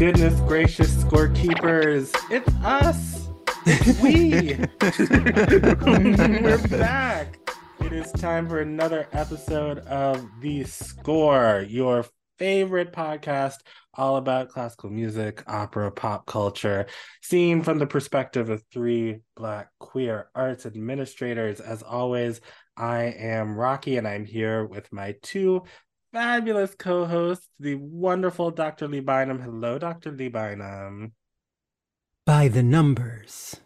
Goodness gracious, scorekeepers. It's us. It's we. We're back. It is time for another episode of The Score, your favorite podcast all about classical music, opera, pop culture, seen from the perspective of three Black queer arts administrators. As always, I am Rocky and I'm here with my two fabulous co-host, the wonderful Dr. Lee Bynum. Hello, Dr. Lee Bynum. By the numbers.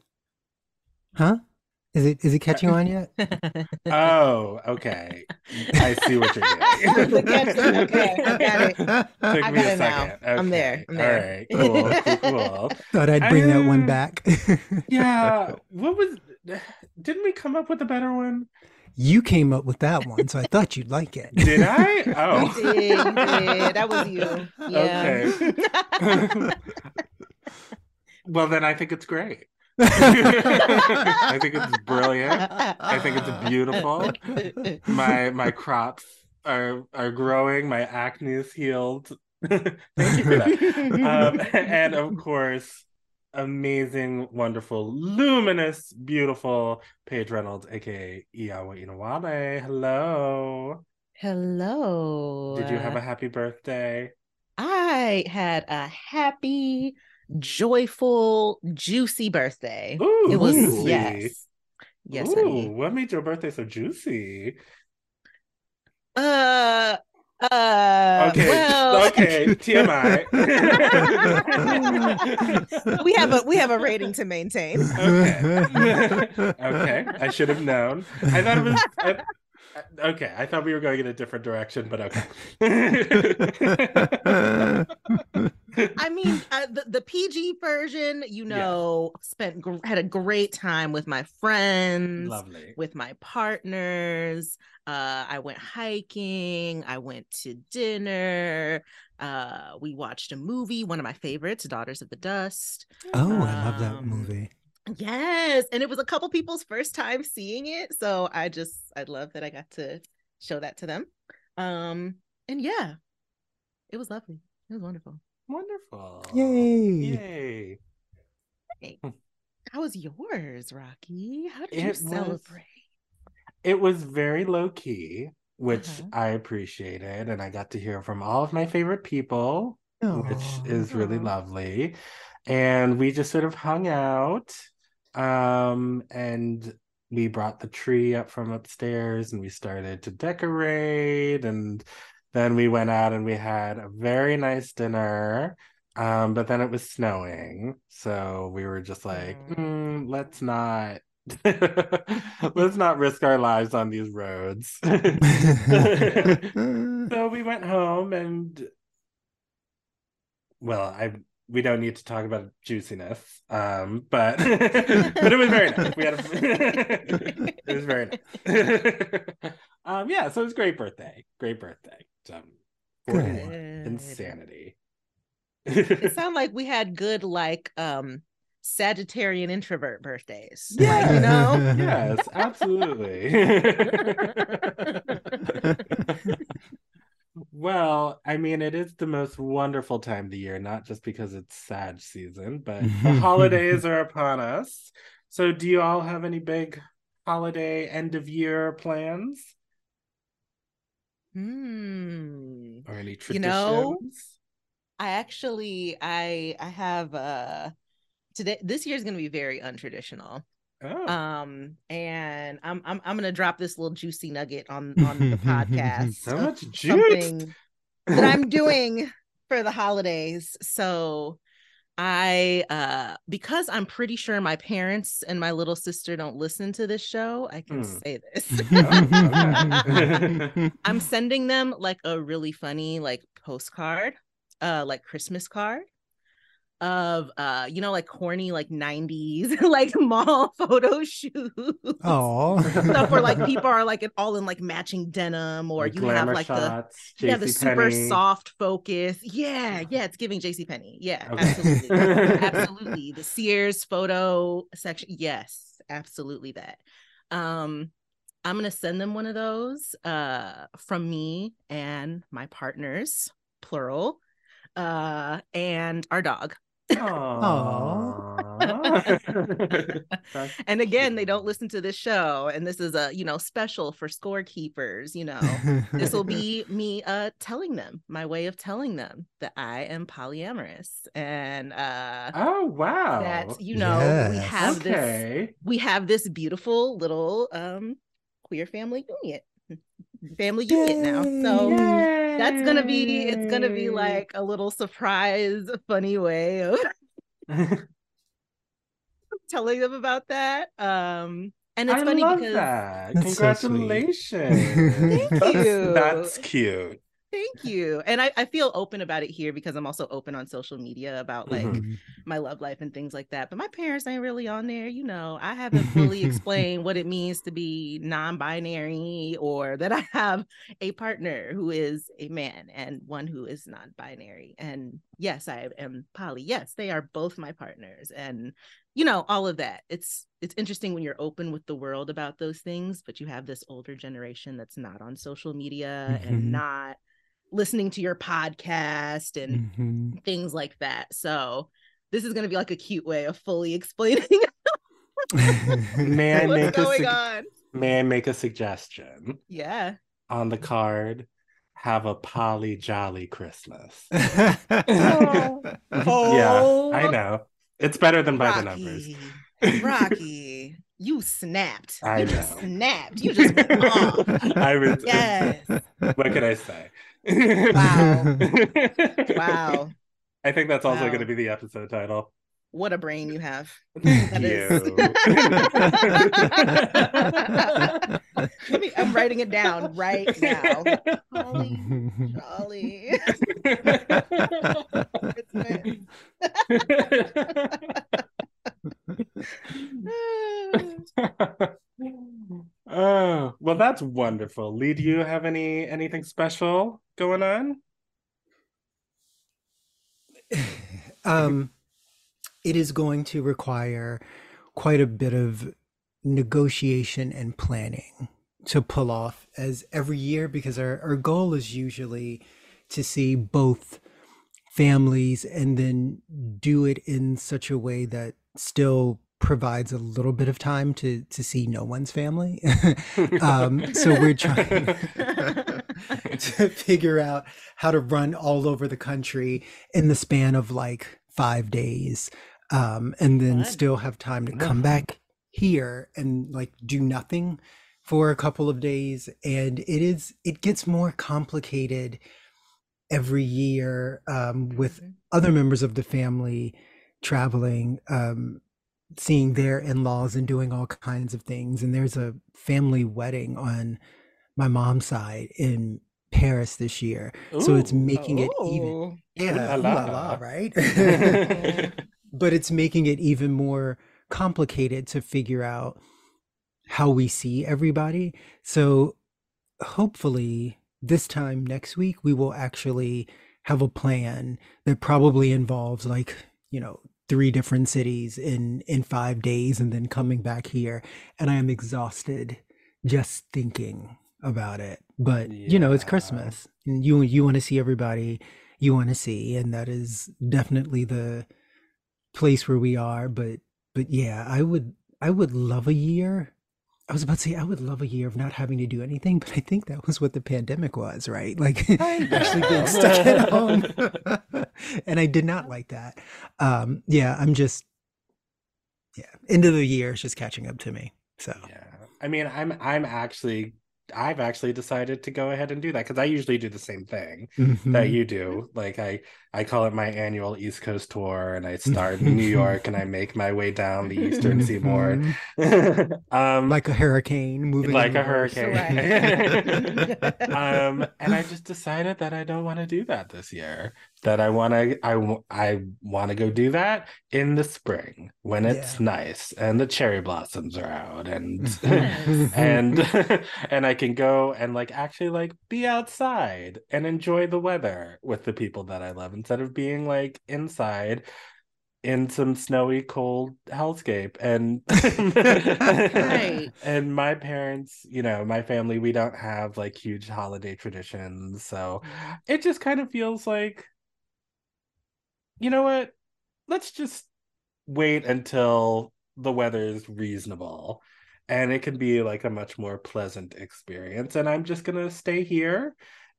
Huh? Is it is it catching on yet? oh, okay. I see what you're doing. okay, I got it. Took I me got a it now. second. I'm there. I'm there. All right. Cool. Cool. cool. Thought I'd bring that one back. Yeah. What was? Didn't we come up with a better one? You came up with that one, so I thought you'd like it. Did I? Oh. You did, you did. That was you. Yeah. Okay. well, then I think it's great. I think it's brilliant. I think it's beautiful. My my crops are are growing. My acne is healed. Thank you for that. Um, and of course, amazing, wonderful, luminous, beautiful Paige Reynolds, aka Iyawo Inawale. Hello. Hello. Did you have a happy birthday? I had a happy, joyful, juicy birthday. Ooh, it was juicy. yes. Yes, Ooh, what made your birthday so juicy? Uh uh Okay, well okay, TMI. we have a we have a rating to maintain. okay, okay. I should have known. I thought it was. I, okay, I thought we were going in a different direction, but okay. I mean, uh, the the PG version, you Yeah. know, spent gr- had a great time with my friends, Lovely. with my partners. Uh, I went hiking. I went to dinner. Uh, we watched a movie, one of my favorites, Daughters of the Dust. oh, I love that Um, movie. Yes, and it was a couple people's first time seeing it, so I just I love that I got to show that to them. Um, and yeah, it was lovely. It was wonderful. Wonderful. Yay. Yay. How was yours, Rocky? How did you It was- celebrate? It was very low key, which Uh-huh. I appreciated, and I got to hear from all of my favorite people, which Aw. is really Aw. lovely. And we just sort of hung out. Um, and we brought the tree up from upstairs and we started to decorate. And then we went out and we had a very nice dinner. Um, but then it was snowing. So we were just like, Mm. "Mm, let's not let's not risk our lives on these roads. So we went home and well, I we don't need to talk about juiciness. Um, but but it was very nice. We had a, it was very nice. um, yeah, so it was great birthday. Great birthday. Um, 41. Good. Insanity. It sounds like we had good like um Sagittarian introvert birthdays. Yeah. Like, you know? yes, absolutely. well, I mean, it is the most wonderful time of the year, not just because it's Sag season, but the holidays are upon us. So, do you all have any big holiday end of year plans Hmm. or any You traditions? know, I actually I I have uh today this year is going to be very untraditional. Oh, Um and I'm I'm I'm going to drop this little juicy nugget on on the podcast. so much juice. that I'm doing for the holidays. So I uh because I'm pretty sure my parents and my little sister don't listen to this show, I can Hmm. say this. I'm sending them like a really funny like postcard, uh like Christmas card of uh you know like corny like 90s like mall photo shoots. Oh. Stuff where like people are like all in like matching denim or Like you have glamour like the yeah, the super soft focus. Yeah, yeah, it's giving JC Penney. Yeah, Okay. absolutely. absolutely. The Sears photo section. Yes, absolutely that. Um I'm going to send them one of those uh from me and my partners, plural. Uh, and our dog. That's And again, they don't listen to this show, and this is a you know special for scorekeepers. You know, this will be me uh telling them my way of telling them that I am polyamorous, and uh Oh wow. that you know we Yes. have this we have this beautiful little um queer family union family unit now so that's gonna be it's gonna be like a little surprise funny way of telling them about that um and it's I funny love because that. That's so. Congratulations. Thank That's- you. That's cute. Thank you and I, I feel open about it here because i'm also open on social media about like Mhm. my love life and things like that. But my parents ain't really on there. You know, I haven't fully explained what it means to be non binary or that I have a partner who is a man and one who is non binary. And yes, I am poly. Yes, they are both my partners. And you know all of that it's it's interesting when you're open with the world about those things but you have this older generation that's not on social media Mhm. and not listening to your podcast and Mhm. things like that. So this is going to be like a cute way of fully explaining May I what's make a going sug- on. May I make a suggestion? Yeah. On the card, have a poly jolly Christmas. Oh. Yeah, I know. It's better than by the numbers. Rocky, Rocky, you snapped. I you just know. snapped. You just went off. I was, Yes. What can I say? Wow. Wow. I think that's also Wow. going to be the episode title. What a brain you have. Thank you. Me, I'm writing it down right now. Holly, Jolly. Oh well that's wonderful. Lee do you have any anything special going on? Um, it is going to require quite a bit of negotiation and planning to pull off as every year because our, our goal is usually to see both families and then do it in such a way that still provides a little bit of time to to see no one's family um so we're trying to figure out how to run all over the country in the span of like five days um, and then Fun. still have time to come back here and like do nothing for a couple of days and it is it gets more complicated every year um, with Mhm. other members of the family traveling um, seeing their in-laws and doing all kinds of things and there's a family wedding on my mom's side in Paris this year so it's Ooh. making it even Oh. yeah Ooh ooh la la. la, right but it's making it even more complicated to figure out how we see everybody so hopefully this time next week we will actually have a plan that probably involves like you know three different cities in in 5 days and then coming back here and i am exhausted just thinking about it. But you know it's christmas. And you you want to see everybody you want to see and that is definitely the place where we are. But but yeah i would i would love a year. I was about to say i would love a year of not having to do anything but i think that was what the pandemic was right? Like actually being stuck at home and i did not like that. Um yeah i'm just yeah end of the year is just catching up to me so. Yeah i mean i'm i'm actually i've actually decided to go ahead and do that because i usually do the same thing that Mhm. you do like i i call it my annual east coast tour and i start in new york and i make my way down the eastern seaboard Mhm. um like a hurricane moving like a reverse. hurricane um and i just decided that i don't want to do that this year that i want to i, w- I want to go do that in the spring when it's Yeah. nice and the cherry blossoms are out and and and i can go and like actually like be outside and enjoy the weather with the people that i love instead of being like inside in some snowy cold hellscape and Right. and my parents you know my family we don't have like huge holiday traditions so mm-hmm. it just kind of feels like you know what? Let's just wait until the weather is reasonable and it can be like a much more pleasant experience. And I'm just gonna stay here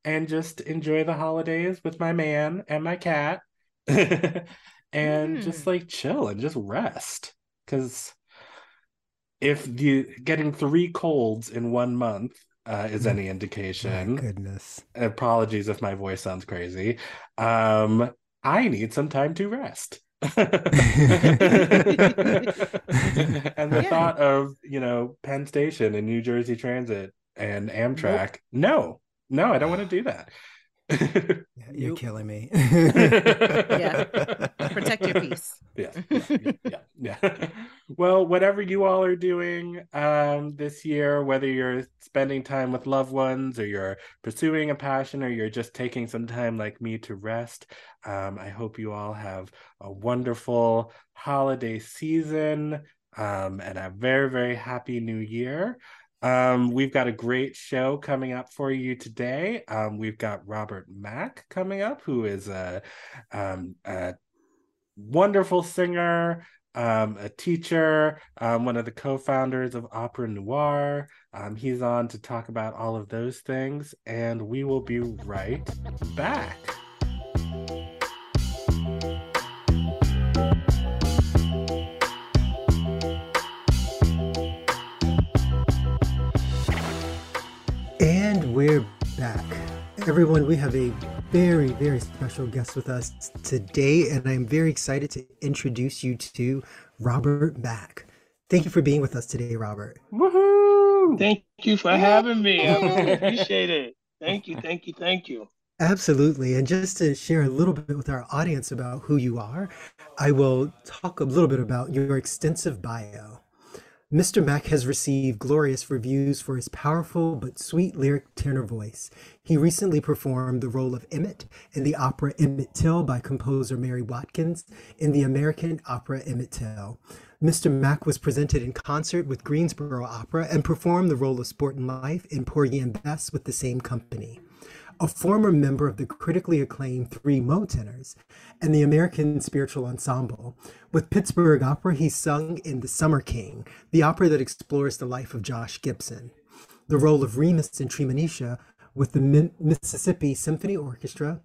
and just enjoy the holidays with my man and my cat and mm. just like chill and just rest. Cause if the getting three colds in one month uh, is mm. any indication. My goodness. Apologies if my voice sounds crazy. Um, I need some time to rest. and the yeah. thought of you know Penn Station and New Jersey Transit and Amtrak, nope. no, no, I don't want to do that. You're nope. killing me. yeah. Protect your peace. Yeah. Yeah. Yeah. yeah. well, whatever you all are doing um, this year, whether you're spending time with loved ones or you're pursuing a passion or you're just taking some time like me to rest, um, I hope you all have a wonderful holiday season um, and a very, very happy new year. Um, we've got a great show coming up for you today. Um, we've got Robert Mack coming up, who is a, um, a wonderful singer, um, a teacher, um, one of the co-founders of Opera Noire. Um, he's on to talk about all of those things, and we will be right back. We're back. Everyone, we have a very, very special guest with us today, and I'm very excited to introduce you to Robert Mack. Thank you for being with us today, Robert. Woohoo! Thank you for having me. I really appreciate it. Thank you, thank you, thank you. Absolutely. And just to share a little bit with our audience about who you are, I will talk a little bit about your extensive bio. Mr. Mack has received glorious reviews for his powerful but sweet lyric tenor voice. He recently performed the role of Emmett in the opera Emmett Till by composer Mary Watkins in the American opera Emmett Till. Mr. Mack was presented in concert with Greensboro Opera and performed the role of Sportin' Life in Porgy and Bess with the same company a former member of the critically acclaimed Three Mo Tenors and the American Spiritual Ensemble. With Pittsburgh Opera, he sung in The Summer King, the opera that explores the life of Josh Gibson. The role of Remus in Treemonisha with the Mississippi Symphony Orchestra,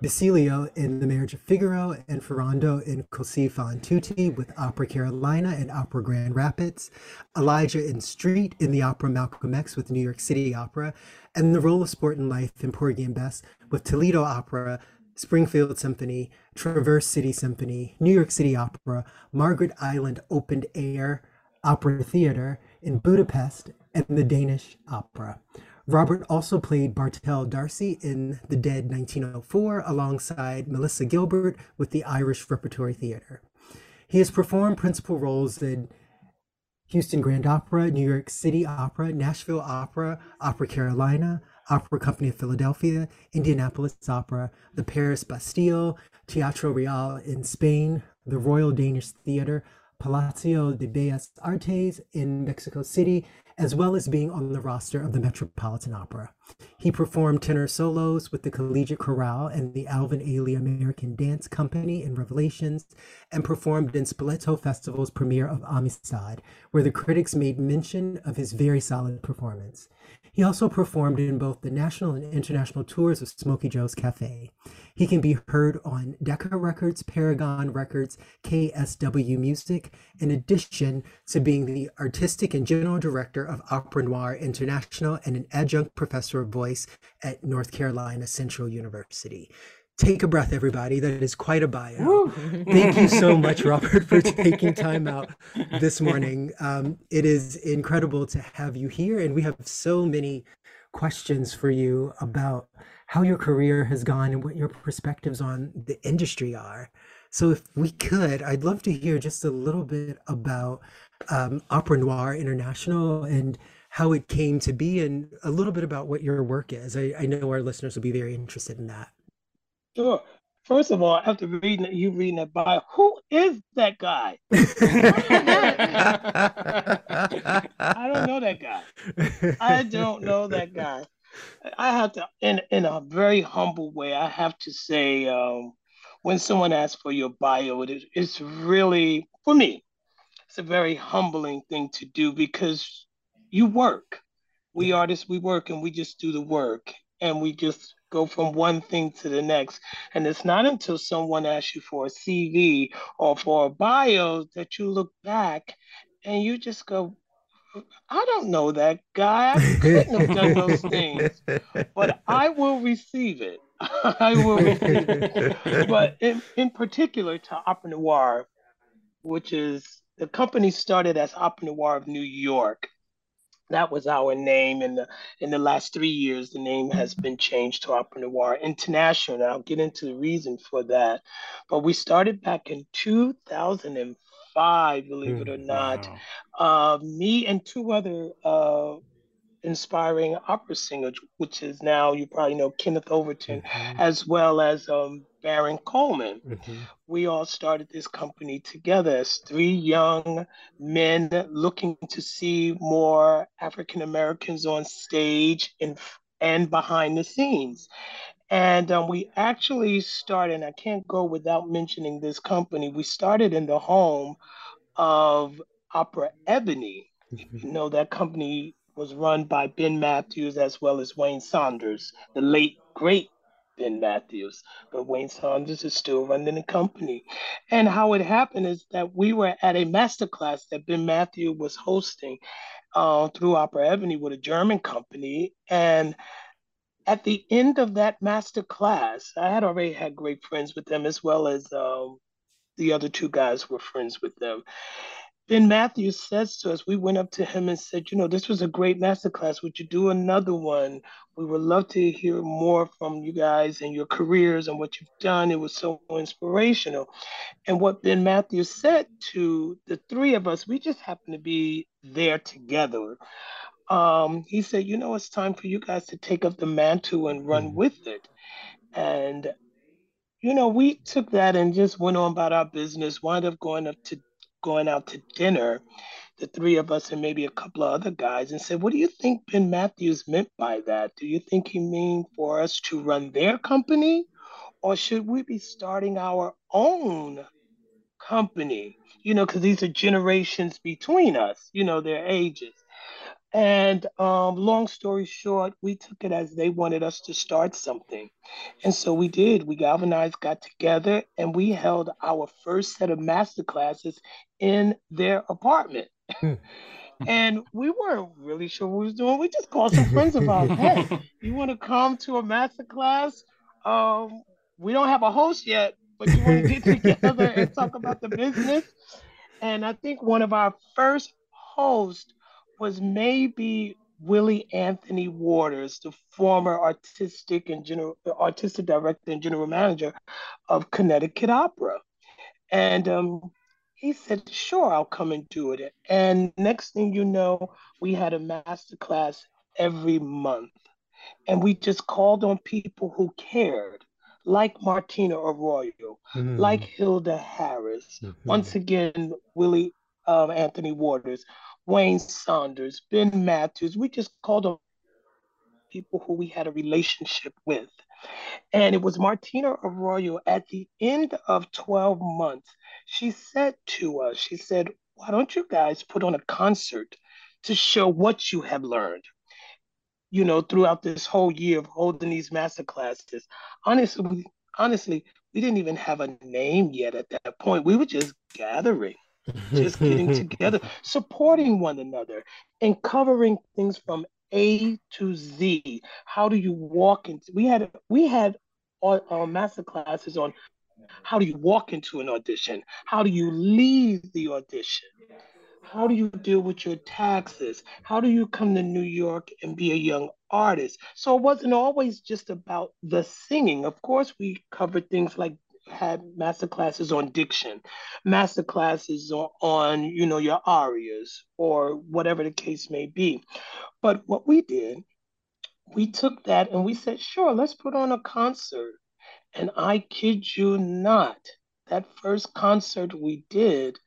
Basilio in The Marriage of Figaro, and Ferrando in Così fan tutte with Opera Carolina and Opera Grand Rapids, Elijah in Street in the opera Malcolm X with New York City Opera, and the role of Sportin' Life in Porgy and Bess with Toledo Opera, Springfield Symphony, Traverse City Symphony, New York City Opera, Margaret Island Open Air Opera Theater in Budapest, and the Danish Opera. Robert also played Bartell D'Arcy in The Dead 1904 alongside Melissa Gilbert with the Irish Repertory Theatre. He has performed principal roles in Houston Grand Opera, New York City Opera, Nashville Opera, Opera Carolina, Opera Company of Philadelphia, Indianapolis Opera, the Paris Bastille, Teatro Real in Spain, the Royal Danish Theatre, Palacio de Bellas Artes in Mexico City, as well as being on the roster of the Metropolitan Opera. He performed tenor solos with the Collegiate Chorale and the Alvin Ailey American Dance Company in Revelations, and performed in Spoleto Festival's premiere of Amistad, where the critics made mention of his very solid performance. He also performed in both the national and international tours of Smokey Joe's Cafe. He can be heard on Decca Records, Paragon Records, KSW Music, in addition to being the artistic and general director of Opera Noire International and an adjunct professor of voice at North Carolina Central University. Take a breath, everybody. That is quite a bio. Thank you so much, Robert, for taking time out this morning. Um, it is incredible to have you here, and we have so many questions for you about how your career has gone and what your perspectives on the industry are. So, if we could, I'd love to hear just a little bit about um, Opera Noire International and how it came to be, and a little bit about what your work is. I, I know our listeners will be very interested in that. Sure. First of all, after reading that, you reading that bio, who is that guy? I don't know that guy. I don't know that guy. I have to, in in a very humble way, I have to say, um, when someone asks for your bio, it, it's really, for me, it's a very humbling thing to do because you work. We artists, we work and we just do the work and we just go from one thing to the next. And it's not until someone asks you for a CV or for a bio that you look back and you just go, I don't know that guy. I couldn't have done those things, but I will receive it. I will receive it. But in, in particular to Opera Noire, which is the company started as Opera Noire of New York. That was our name. In the in the last three years, the name has been changed to Opera Noire International. And I'll get into the reason for that. But we started back in 2005, believe it or Hmm, not. Wow. Uh, me and two other uh, inspiring opera singers, which is now you probably know Kenneth Overton, Mhm, as well as um, Baron Coleman mhm. we all started this company together as three young men looking to see more African Americans on stage and and behind the scenes. And um, we actually started, and I can't go without mentioning this company. We started in the home of Opera Ebony. Mhm. You know, that company was run by Ben Matthews as well as Wayne Sanders, the late, great Ben Matthews. But Wayne Sanders is still running the company. And how it happened is that we were at a master class that Ben Matthews was hosting uh, through Opera Ebony with a German company. And at the end of that master class, I had already had great friends with them as well as um, the other two guys were friends with them. Ben Matthews says to us, we went up to him and said, you know, this was a great masterclass. Would you do another one? We would love to hear more from you guys and your careers and what you've done. It was so inspirational. And what Ben Matthews said to the three of us, we just happened to be there together. Um, he said, you know, it's time for you guys to take up the mantle and run Mhm. with it. And you know, we took that and just went on about our business, wound up going up to going out to dinner, the three of us and maybe a couple of other guys, and said, What do you think Ben Matthews meant by that? Do you think he mean for us to run their company? Or should we be starting our own company? You know, because these are generations between us, you know, their ages. And um, long story short, we took it as they wanted us to start something. And so we did. We galvanized, got together, and we held our first set of master classes in their apartment. Hmm. And we weren't really sure what we was doing. We just called some friends of ours. Hey, you want to come to a master class? Um, we don't have a host yet, but you want to get together and talk about the business? And I think one of our first hosts was maybe Willie Anthony Waters, the former artistic and general artistic director and general manager of Connecticut Opera. And um, he said, "Sure, I'll come and do it." And next thing you know, we had a master class every month, and we just called on people who cared, like Martina Arroyo, like Mhm. Hilda Harris. Mhm. Once again, Willie um, Anthony Waters, Wayne Sanders, Ben Matthews. We just called on people who we had a relationship with. And it was Martina Arroyo at the end of 12 months. She said to us, she said, why don't you guys put on a concert to show what you have learned, you know, throughout this whole year of holding these master classes? Honestly, honestly, we didn't even have a name yet at that point. We were just gathering just getting together, supporting one another, and covering things from A to Z. How do you walk into? We had we had our, our master classes on how do you walk into an audition? How do you leave the audition? How do you deal with your taxes? How do you come to New York and be a young artist? So it wasn't always just about the singing. Of course, we covered things like had master classes on diction, master classes on, on you know your arias or whatever the case may be. But what we did, we took that and we said, sure, let's put on a concert. And I kid you not, that first concert we did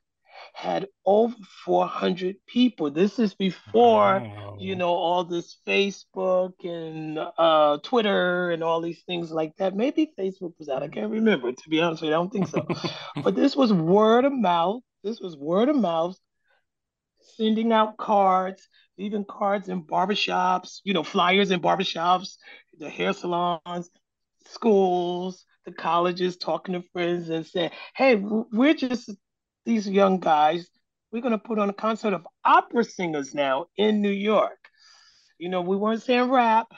had over 400 people. This is before, wow. you know, all this Facebook and uh, Twitter and all these things like that. Maybe Facebook was out. I can't remember, to be honest with you. I don't think so. but this was word of mouth. This was word of mouth, sending out cards, leaving cards in barbershops, you know, flyers in barbershops, the hair salons, schools, the colleges, talking to friends and saying, hey, we're just these young guys. We're going to put on a concert of opera singers now in New York. You know, we weren't saying rap,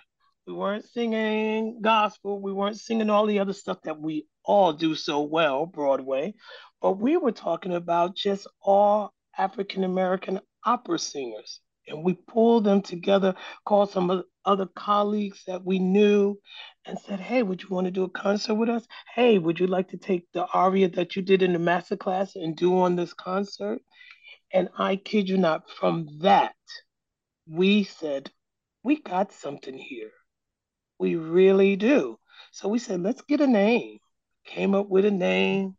we weren't singing gospel, we weren't singing all the other stuff that we all do so well, Broadway, but we were talking about just all African American opera singers. And we pulled them together, called some other colleagues that we knew, and said, Hey, would you want to do a concert with us? Hey, would you like to take the aria that you did in the master class and do on this concert? And I kid you not, from that, we said, We got something here. We really do. So we said, Let's get a name. Came up with a name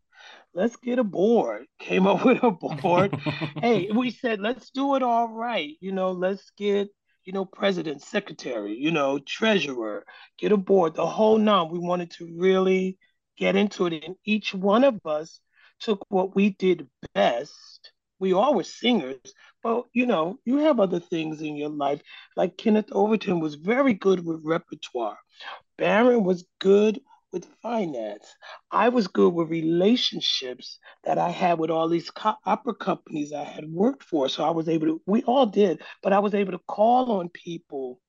let's get a board. Came up with a board. hey, we said, let's do it all right. You know, let's get, you know, president, secretary, you know, treasurer, get a board, the whole nine. We wanted to really get into it. And each one of us took what we did best. We all were singers, but you know, you have other things in your life. Like Kenneth Overton was very good with repertoire. Baron was good with finance. I was good with relationships that I had with all these co- opera companies I had worked for. So I was able to, we all did, but I was able to call on people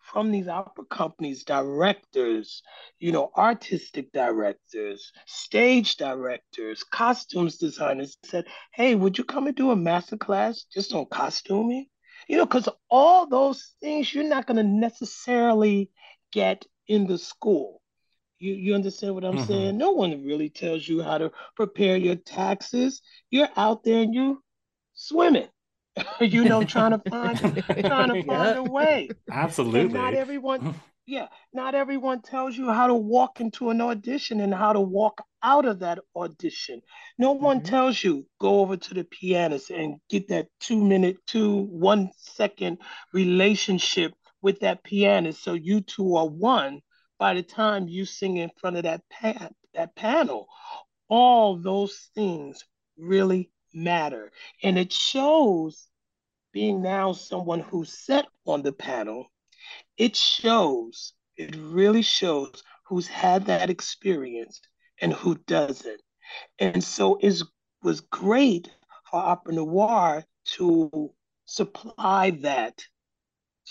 from these opera companies, directors, you know, artistic directors, stage directors, costumes designers said, Hey, would you come and do a master class just on costuming? You know, because all those things you're not going to necessarily get in the school you, you understand what I'm mm-hmm. saying? No one really tells you how to prepare your taxes. You're out there and you swimming. you know, trying to find trying to find a way. Absolutely. And not everyone yeah, not everyone tells you how to walk into an audition and how to walk out of that audition. No one mm-hmm. tells you go over to the pianist and get that two minute, two, one second relationship with that pianist so you two are one by the time you sing in front of that pa- that panel, all those things really matter. And it shows being now someone who's set on the panel, it shows, it really shows who's had that experience and who doesn't. And so it was great for Opera Noire to supply that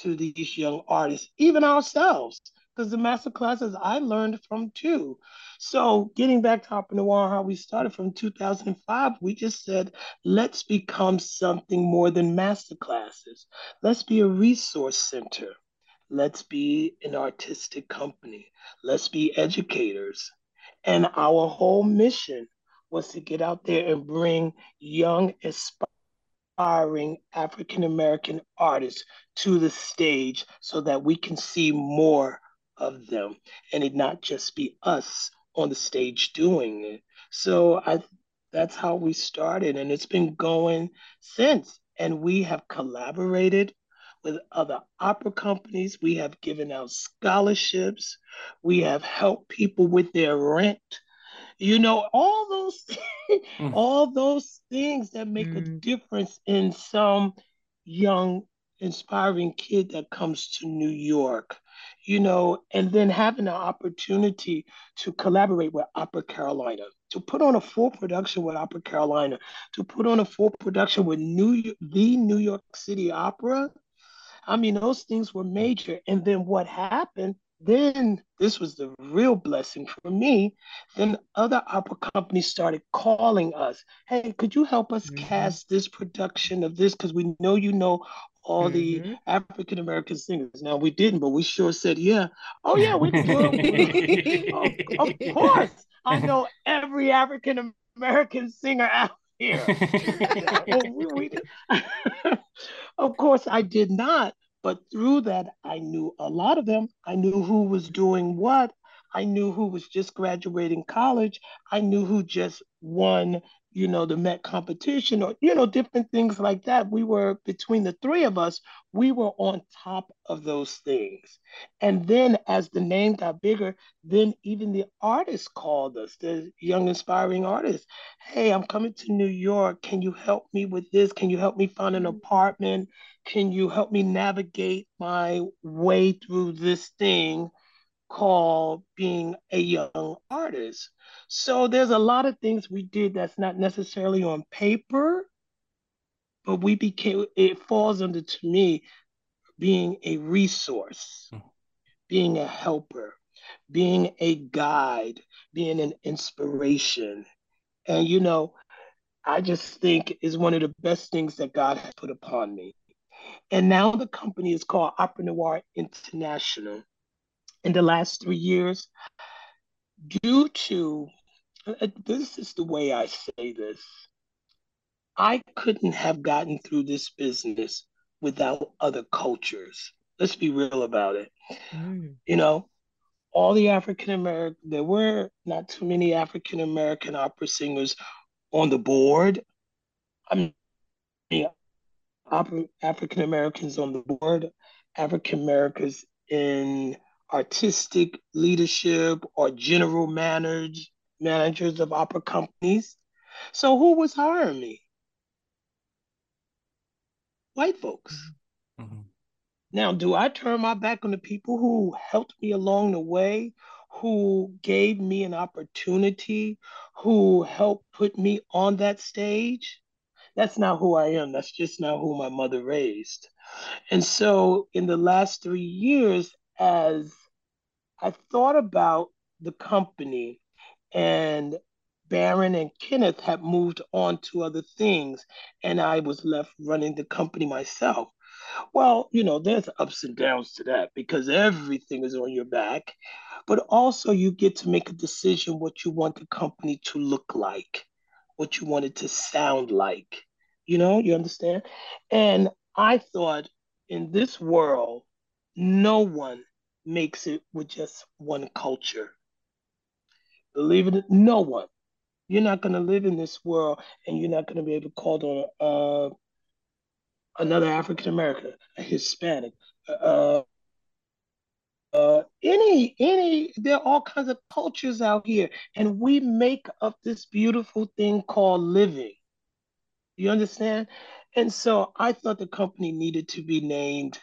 to these young artists, even ourselves because the master classes I learned from too. So getting back to Opera Noire, how we started from 2005, we just said, let's become something more than master classes. Let's be a resource center. Let's be an artistic company. Let's be educators. And our whole mission was to get out there and bring young, aspiring African American artists to the stage so that we can see more of them and it not just be us on the stage doing it. So I that's how we started and it's been going since. And we have collaborated with other opera companies. We have given out scholarships. We have helped people with their rent. You know, all those mm. all those things that make mm. a difference in some young inspiring kid that comes to New York you know, and then having an opportunity to collaborate with Opera Carolina, to put on a full production with Opera Carolina, to put on a full production with New the New York City Opera. I mean, those things were major. And then what happened then this was the real blessing for me. Then other opera companies started calling us. Hey, could you help us mm-hmm. cast this production of this? Because we know you know all mm-hmm. the African American singers. Now we didn't, but we sure said, yeah. Oh yeah, we it. of, of course, I know every African American singer out here. we, we of course, I did not. But through that, I knew a lot of them. I knew who was doing what. I knew who was just graduating college. I knew who just won, you know, the Met competition or, you know, different things like that. We were, between the three of us, we were on top of those things. And then as the name got bigger, then even the artists called us, the young inspiring artists. Hey, I'm coming to New York. Can you help me with this? Can you help me find an mm-hmm. apartment? Can you help me navigate my way through this thing? Called being a young artist. So there's a lot of things we did that's not necessarily on paper, but we became, it falls under to me being a resource, hmm. being a helper, being a guide, being an inspiration. And, you know, I just think is one of the best things that God has put upon me. And now the company is called Opera Noire International in the last three years due to uh, this is the way I say this. I couldn't have gotten through this business without other cultures. Let's be real about it. Mm. You know, all the African American, there were not too many African American opera singers on the board. I mean, opera, African Americans on the board, African Americans in artistic leadership or general managers managers of opera companies. So who was hiring me? White folks. Mm-hmm. Now, do I turn my back on the people who helped me along the way, who gave me an opportunity, who helped put me on that stage? That's not who I am. That's just not who my mother raised. And so, in the last three years, as I thought about the company and Baron and Kenneth had moved on to other things, and I was left running the company myself. Well, you know, there's ups and downs to that because everything is on your back, but also you get to make a decision what you want the company to look like, what you want it to sound like. You know, you understand? And I thought in this world, no one makes it with just one culture. Believe it, no one. You're not going to live in this world and you're not going to be able to call on uh, another African American, a Hispanic, uh, uh, any, any, there are all kinds of cultures out here, and we make up this beautiful thing called living. You understand? And so I thought the company needed to be named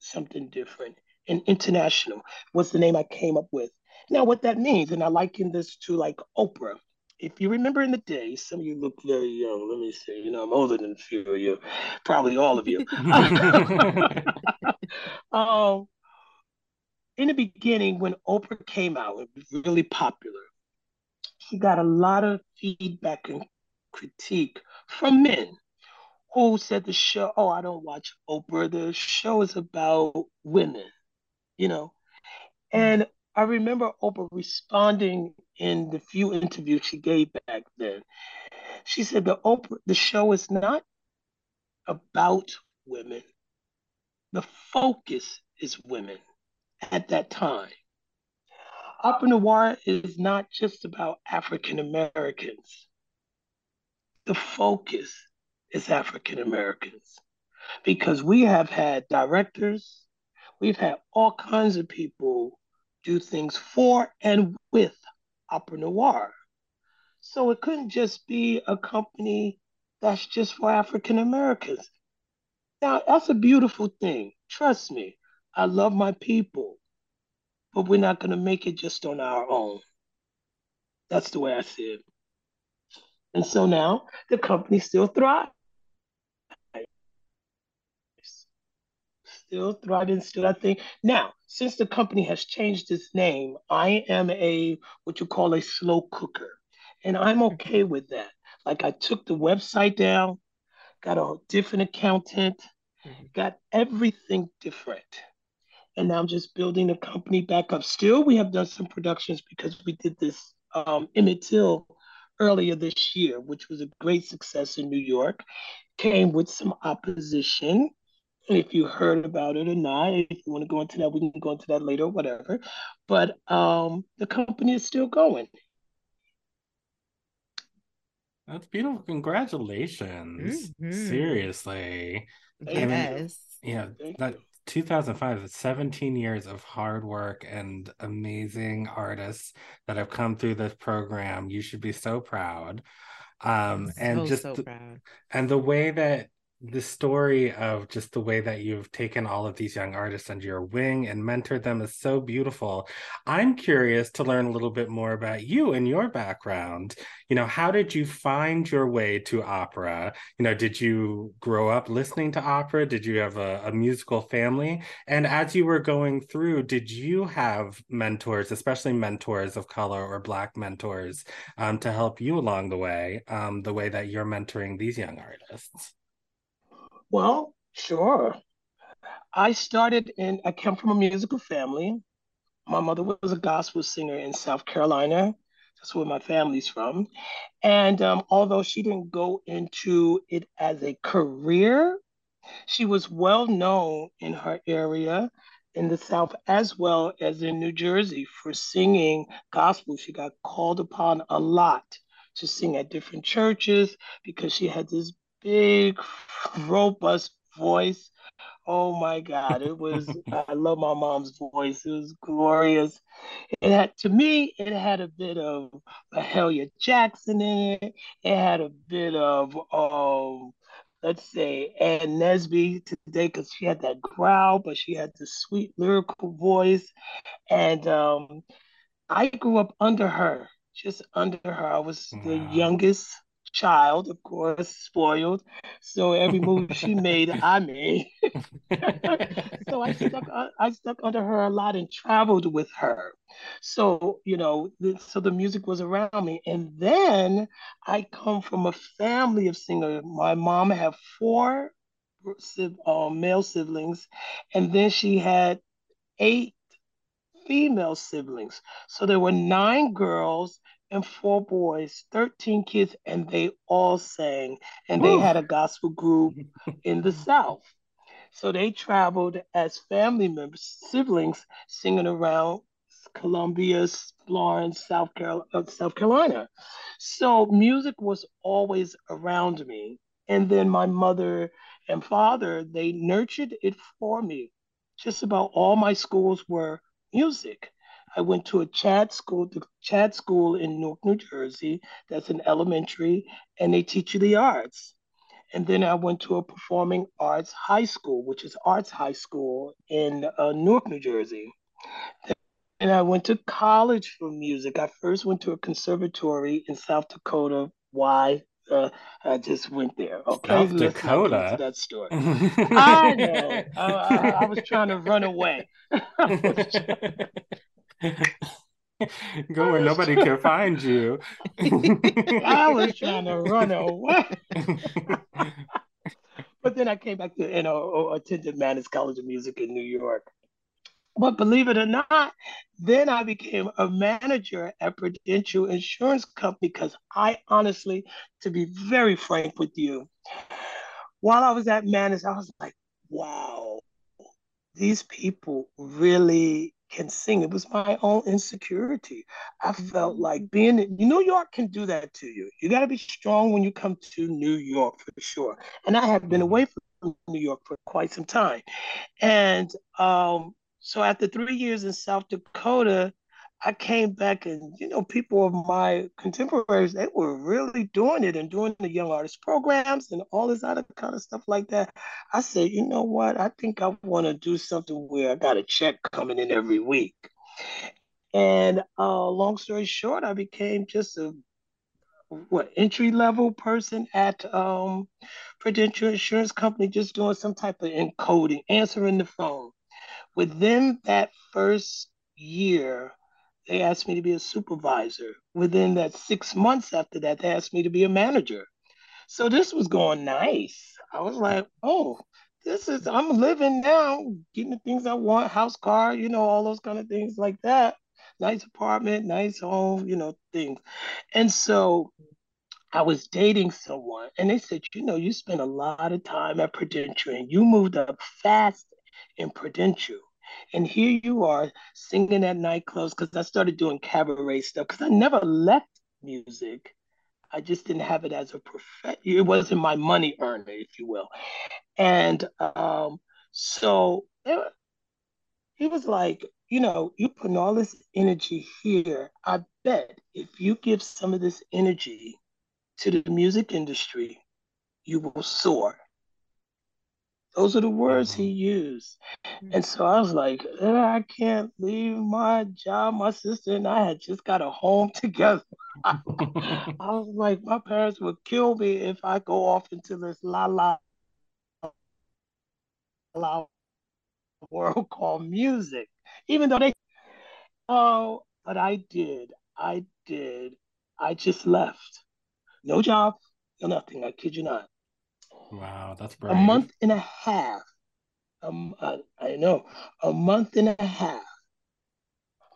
something different and international was the name I came up with. Now, what that means, and I liken this to like Oprah. If you remember in the day, some of you look very young. Let me see. You know, I'm older than a few of you, probably all of you. um, in the beginning, when Oprah came out, it was really popular. She got a lot of feedback and critique from men who said the show, oh, I don't watch Oprah. The show is about women you know. Mm. And I remember Oprah responding in the few interviews she gave back then. She said the Oprah the show is not about women. The focus is women at that time. Opera Noire is not just about African Americans. The focus is African Americans because we have had directors, We've had all kinds of people do things for and with Opera Noire. So it couldn't just be a company that's just for African Americans. Now, that's a beautiful thing. Trust me, I love my people, but we're not going to make it just on our own. That's the way I see it. And so now the company still thrives. Still thriving, still I think. Now, since the company has changed its name, I am a what you call a slow cooker. And I'm okay with that. Like I took the website down, got a different accountant, mm-hmm. got everything different. And now I'm just building the company back up. Still, we have done some productions because we did this um, Emmett Till earlier this year, which was a great success in New York. Came with some opposition, if you heard about it or not. If you want to go into that, we can go into that later, whatever. But um, the company is still going. That's beautiful. Congratulations. Mhm. Seriously. Thank you. Yes. Yeah, that 2005, it's 17 years of hard work and amazing artists that have come through this program. You should be so proud. Um, and just so proud. and the way that the story of just the way that you've taken all of these young artists under your wing and mentored them is so beautiful. I'm curious to learn a little bit more about you and your background. You know, how did you find your way to opera? You know, did you grow up listening to opera? Did you have a, a musical family? And as you were going through, did you have mentors, especially mentors of color or Black mentors, um, to help you along the way, um, the way that you're mentoring these young artists? Well, sure. I started in, I come from a musical family. My mother was a gospel singer in South Carolina. That's where my family's from. And um, although she didn't go into it as a career, she was well known in her area in the South as well as in New Jersey for singing gospel. She got called upon a lot to sing at different churches because she had this big, robust voice. Oh my God, it was, I love my mom's voice. It was glorious. It had, to me, it had a bit of Mahalia Jackson in it. It had a bit of, um, let's say, Ann Nesby today because she had that growl, but she had the sweet lyrical voice. And um, I grew up under her, just under her. I was the youngest child, of course, spoiled. So every move she made, I made. so I stuck I stuck under her a lot and traveled with her. So, you know, the, so the music was around me. And then I come from a family of singers. My mom had four uh, male siblings, and then she had eight female siblings. So there were nine girls and four boys, 13 kids, and they all sang. And they Whew. had a gospel group in the South. So they traveled as family members, siblings, singing around Columbia, Florence, South, uh, South Carolina. So music was always around me. And then my mother and father, they nurtured it for me. Just about all my schools were music. I went to a Chad school, the Chad school in Newark, New Jersey. That's an elementary, and they teach you the arts. And then I went to a performing arts high school, which is Arts High School in uh, Newark, New Jersey. And I went to college for music. I first went to a conservatory in South Dakota. Why? Uh, I just went there. Okay, South Let's Dakota? that story. I know. I, I, I was trying to run away. Go where nobody can find you. I was trying to run away. But then I came back to, you know, oh, attended Mannes College of Music in New York. But believe it or not, then I became a manager at Prudential Insurance Company because I honestly, to be very frank with you, while I was at Mannes, I was like, wow, these people really can sing. It was my own insecurity. I felt like being in New York can do that to you. You got to be strong when you come to New York for sure. And I have been away from New York for quite some time. And um, so after three years in South Dakota, I came back and, you know, people of my contemporaries, they were really doing it and doing the young artist programs and all this other kind of stuff like that. I said, you know what? I think I want to do something where I got a check coming in every week. And uh, long story short, I became just a what entry level person at um, Prudential Insurance Company, just doing some type of encoding, answering the phone. Within that first year, they asked me to be a supervisor. Within that six months after that, they asked me to be a manager. So this was going nice. I was like, oh, this is, I'm living now, getting the things I want, house, car, you know, all those kind of things like that. Nice apartment, nice home, you know, things. And so I was dating someone, and they said, you know, you spent a lot of time at Prudential and you moved up fast in Prudential. And here you are singing at nightclubs because I started doing cabaret stuff because I never left music. I just didn't have it as a profession. It wasn't my money earner, if you will. And um, so it, he was like, you know, you're putting all this energy here. I bet if you give some of this energy to the music industry, you will soar. Those are the words he mm-hmm. used. And so I was like, I can't leave my job. My sister and I had just got a home together. I was like, my parents would kill me if I go off into this la la la world called music. Even though they oh, but I did. I did. I just left. No job, no nothing. I kid you not. Wow, that's brave. A month and a half. Um, I, I know. A month and a half.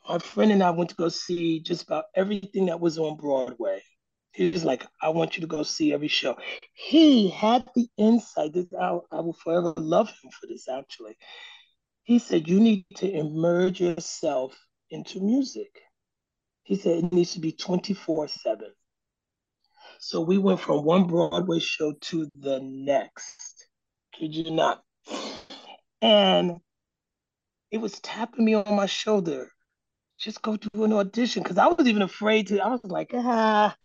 My friend and I went to go see just about everything that was on Broadway. He was like, I want you to go see every show. He had the insight. This, I, I will forever love him for this, actually. He said, You need to immerse yourself into music. He said, It needs to be 24 7. So we went from one Broadway show to the next. Could you not? And it was tapping me on my shoulder. Just go do an audition. Cause I was even afraid to, I was like, ah,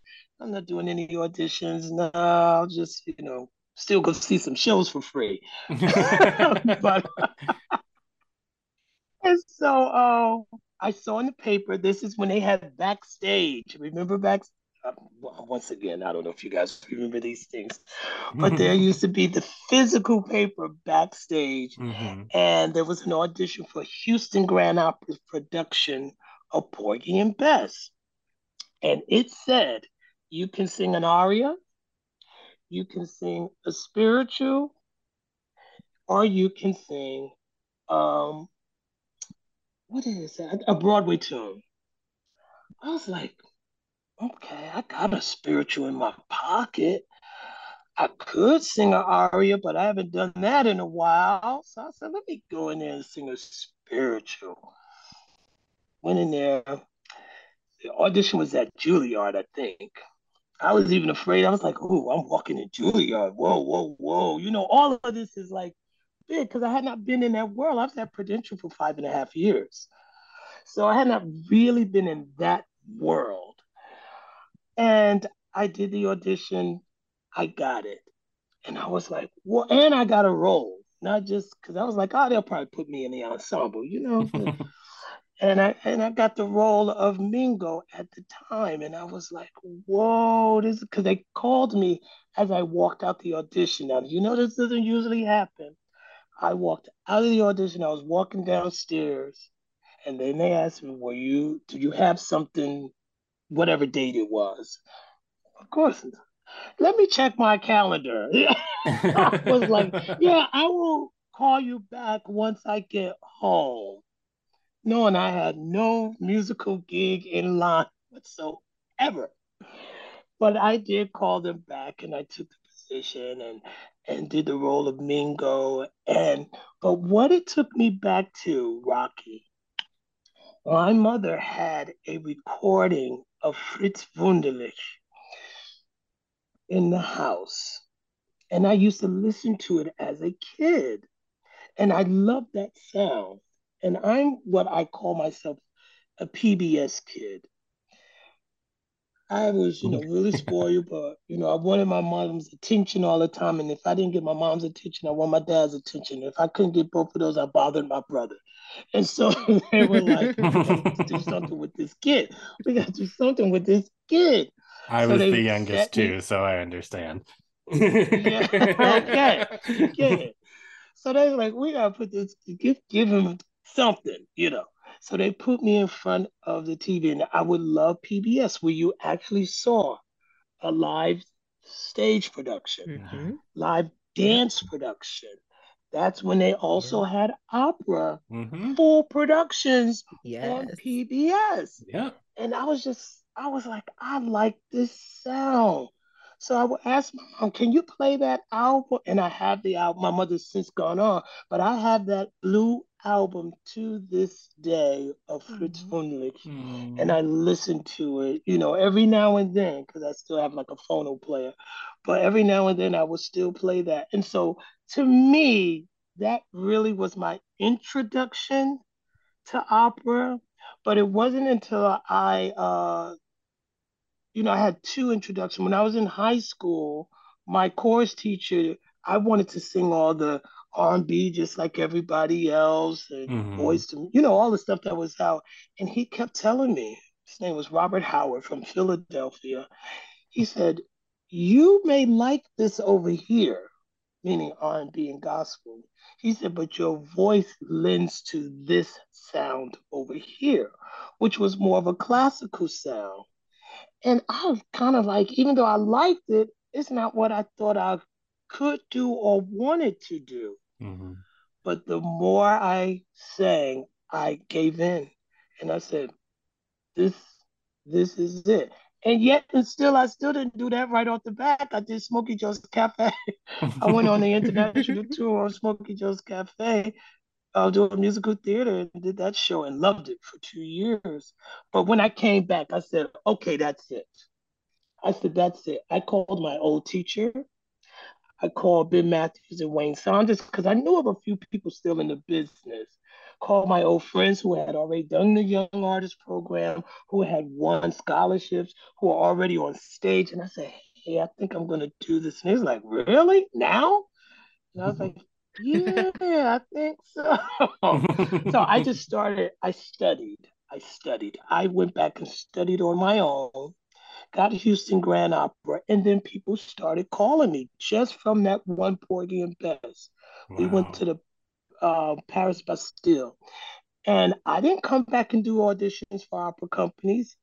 I'm not doing any auditions. No, I'll just, you know, still go see some shows for free. but and so uh, I saw in the paper, this is when they had backstage. Remember backstage? Uh, once again, I don't know if you guys remember these things, but there used to be the physical paper backstage, mm-hmm. and there was an audition for Houston Grand Opera's production of Porgy and Bess. And it said, you can sing an aria, you can sing a spiritual, or you can sing, um, what is that? A Broadway tune. I was like, okay, I got a spiritual in my pocket. I could sing an aria, but I haven't done that in a while. So I said, let me go in there and sing a spiritual. Went in there. The audition was at Juilliard, I think. I was even afraid. I was like, oh, I'm walking in Juilliard. Whoa, whoa, whoa. You know, all of this is like big because I had not been in that world. I was at Prudential for five and a half years. So I had not really been in that world. And I did the audition, I got it. And I was like, well, and I got a role, not just because I was like, oh, they'll probably put me in the ensemble, you know. and I and I got the role of Mingo at the time, and I was like, whoa, this because they called me as I walked out the audition. Now, you know this doesn't usually happen. I walked out of the audition, I was walking downstairs, and then they asked me, Were you do you have something whatever date it was. Of course. Let me check my calendar. I was like, yeah, I will call you back once I get home. Knowing I had no musical gig in line whatsoever. But I did call them back and I took the position and and did the role of Mingo. And but what it took me back to, Rocky, my mother had a recording of Fritz Wunderlich in the house. And I used to listen to it as a kid. And I love that sound. And I'm what I call myself a PBS kid. I was, you know, really spoiled, but you know, I wanted my mom's attention all the time. And if I didn't get my mom's attention, I want my dad's attention. If I couldn't get both of those, I bothered my brother. And so they were like, we got to do something with this kid. We got to do something with this kid. I so was the youngest too, me... so I understand. yeah, okay. Yeah. So they were like, we gotta put this, give, give him something, you know. So they put me in front of the TV, and I would love PBS where you actually saw a live stage production, mm-hmm. live dance production. That's when they also yeah. had opera mm-hmm. full productions yes. on PBS. Yeah. And I was just, I was like, I like this sound. So I would ask my mom, can you play that album? And I have the album. My mother's since gone on, but I have that blue album to this day of Fritz mm and I listen to it, you know, every now and then because I still have like a phono player, but every now and then I will still play that. And so to me, that really was my introduction to opera. But it wasn't until I, uh, you know, I had two introductions. When I was in high school, my chorus teacher, I wanted to sing all the R&B just like everybody else, and mm-hmm. Boyz II, you know, all the stuff that was out. And he kept telling me, his name was Robert Howard from Philadelphia. He said, "You may like this over here, meaning R&B and gospel." He said, "But your voice lends to this sound over here, which was more of a classical sound." And I was kind of like, even though I liked it, it's not what I thought I could do or wanted to do. Mm-hmm. But the more I sang, I gave in, and I said, "This, this is it." And yet, and still, I still didn't do that right off the bat. I did Smokey Joe's Cafe. I went on the international tour on Smokey Joe's Cafe, I uh, doing musical theater, and did that show and loved it for two years. But when I came back, I said, "Okay, that's it." I said, "That's it." I called my old teacher I called Ben Matthews and Wayne Sanders because I knew of a few people still in the business. Called my old friends who had already done the Young Artist Program, who had won scholarships, who are already on stage. And I said, Hey, I think I'm going to do this. And he's like, Really? Now? And I was like, Yeah, I think so. so I just started, I studied. I studied. I went back and studied on my own got Houston Grand Opera, and then people started calling me just from that one Porgy and Bess. Wow. We went to the uh, Paris Bastille, and I didn't come back and do auditions for opera companies.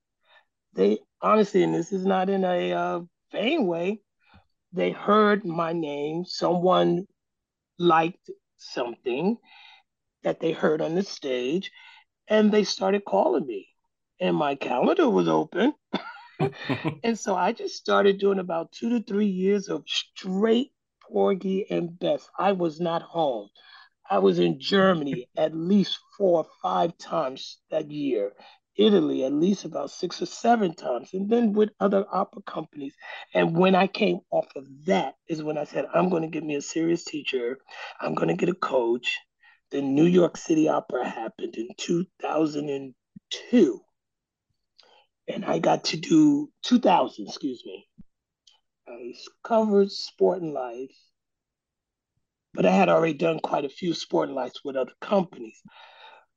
They honestly, and this is not in a uh, vain way, they heard my name. Someone liked something that they heard on the stage, and they started calling me. And my calendar was open. and so I just started doing about two to three years of straight Porgy and Bess. I was not home. I was in Germany at least four or five times that year, Italy at least about six or seven times, and then with other opera companies. And when I came off of that, is when I said, I'm going to get me a serious teacher, I'm going to get a coach. The New York City Opera happened in 2002 and I got to do 2000, excuse me. I covered Sportin' Life, but I had already done quite a few Sportin' Lives with other companies.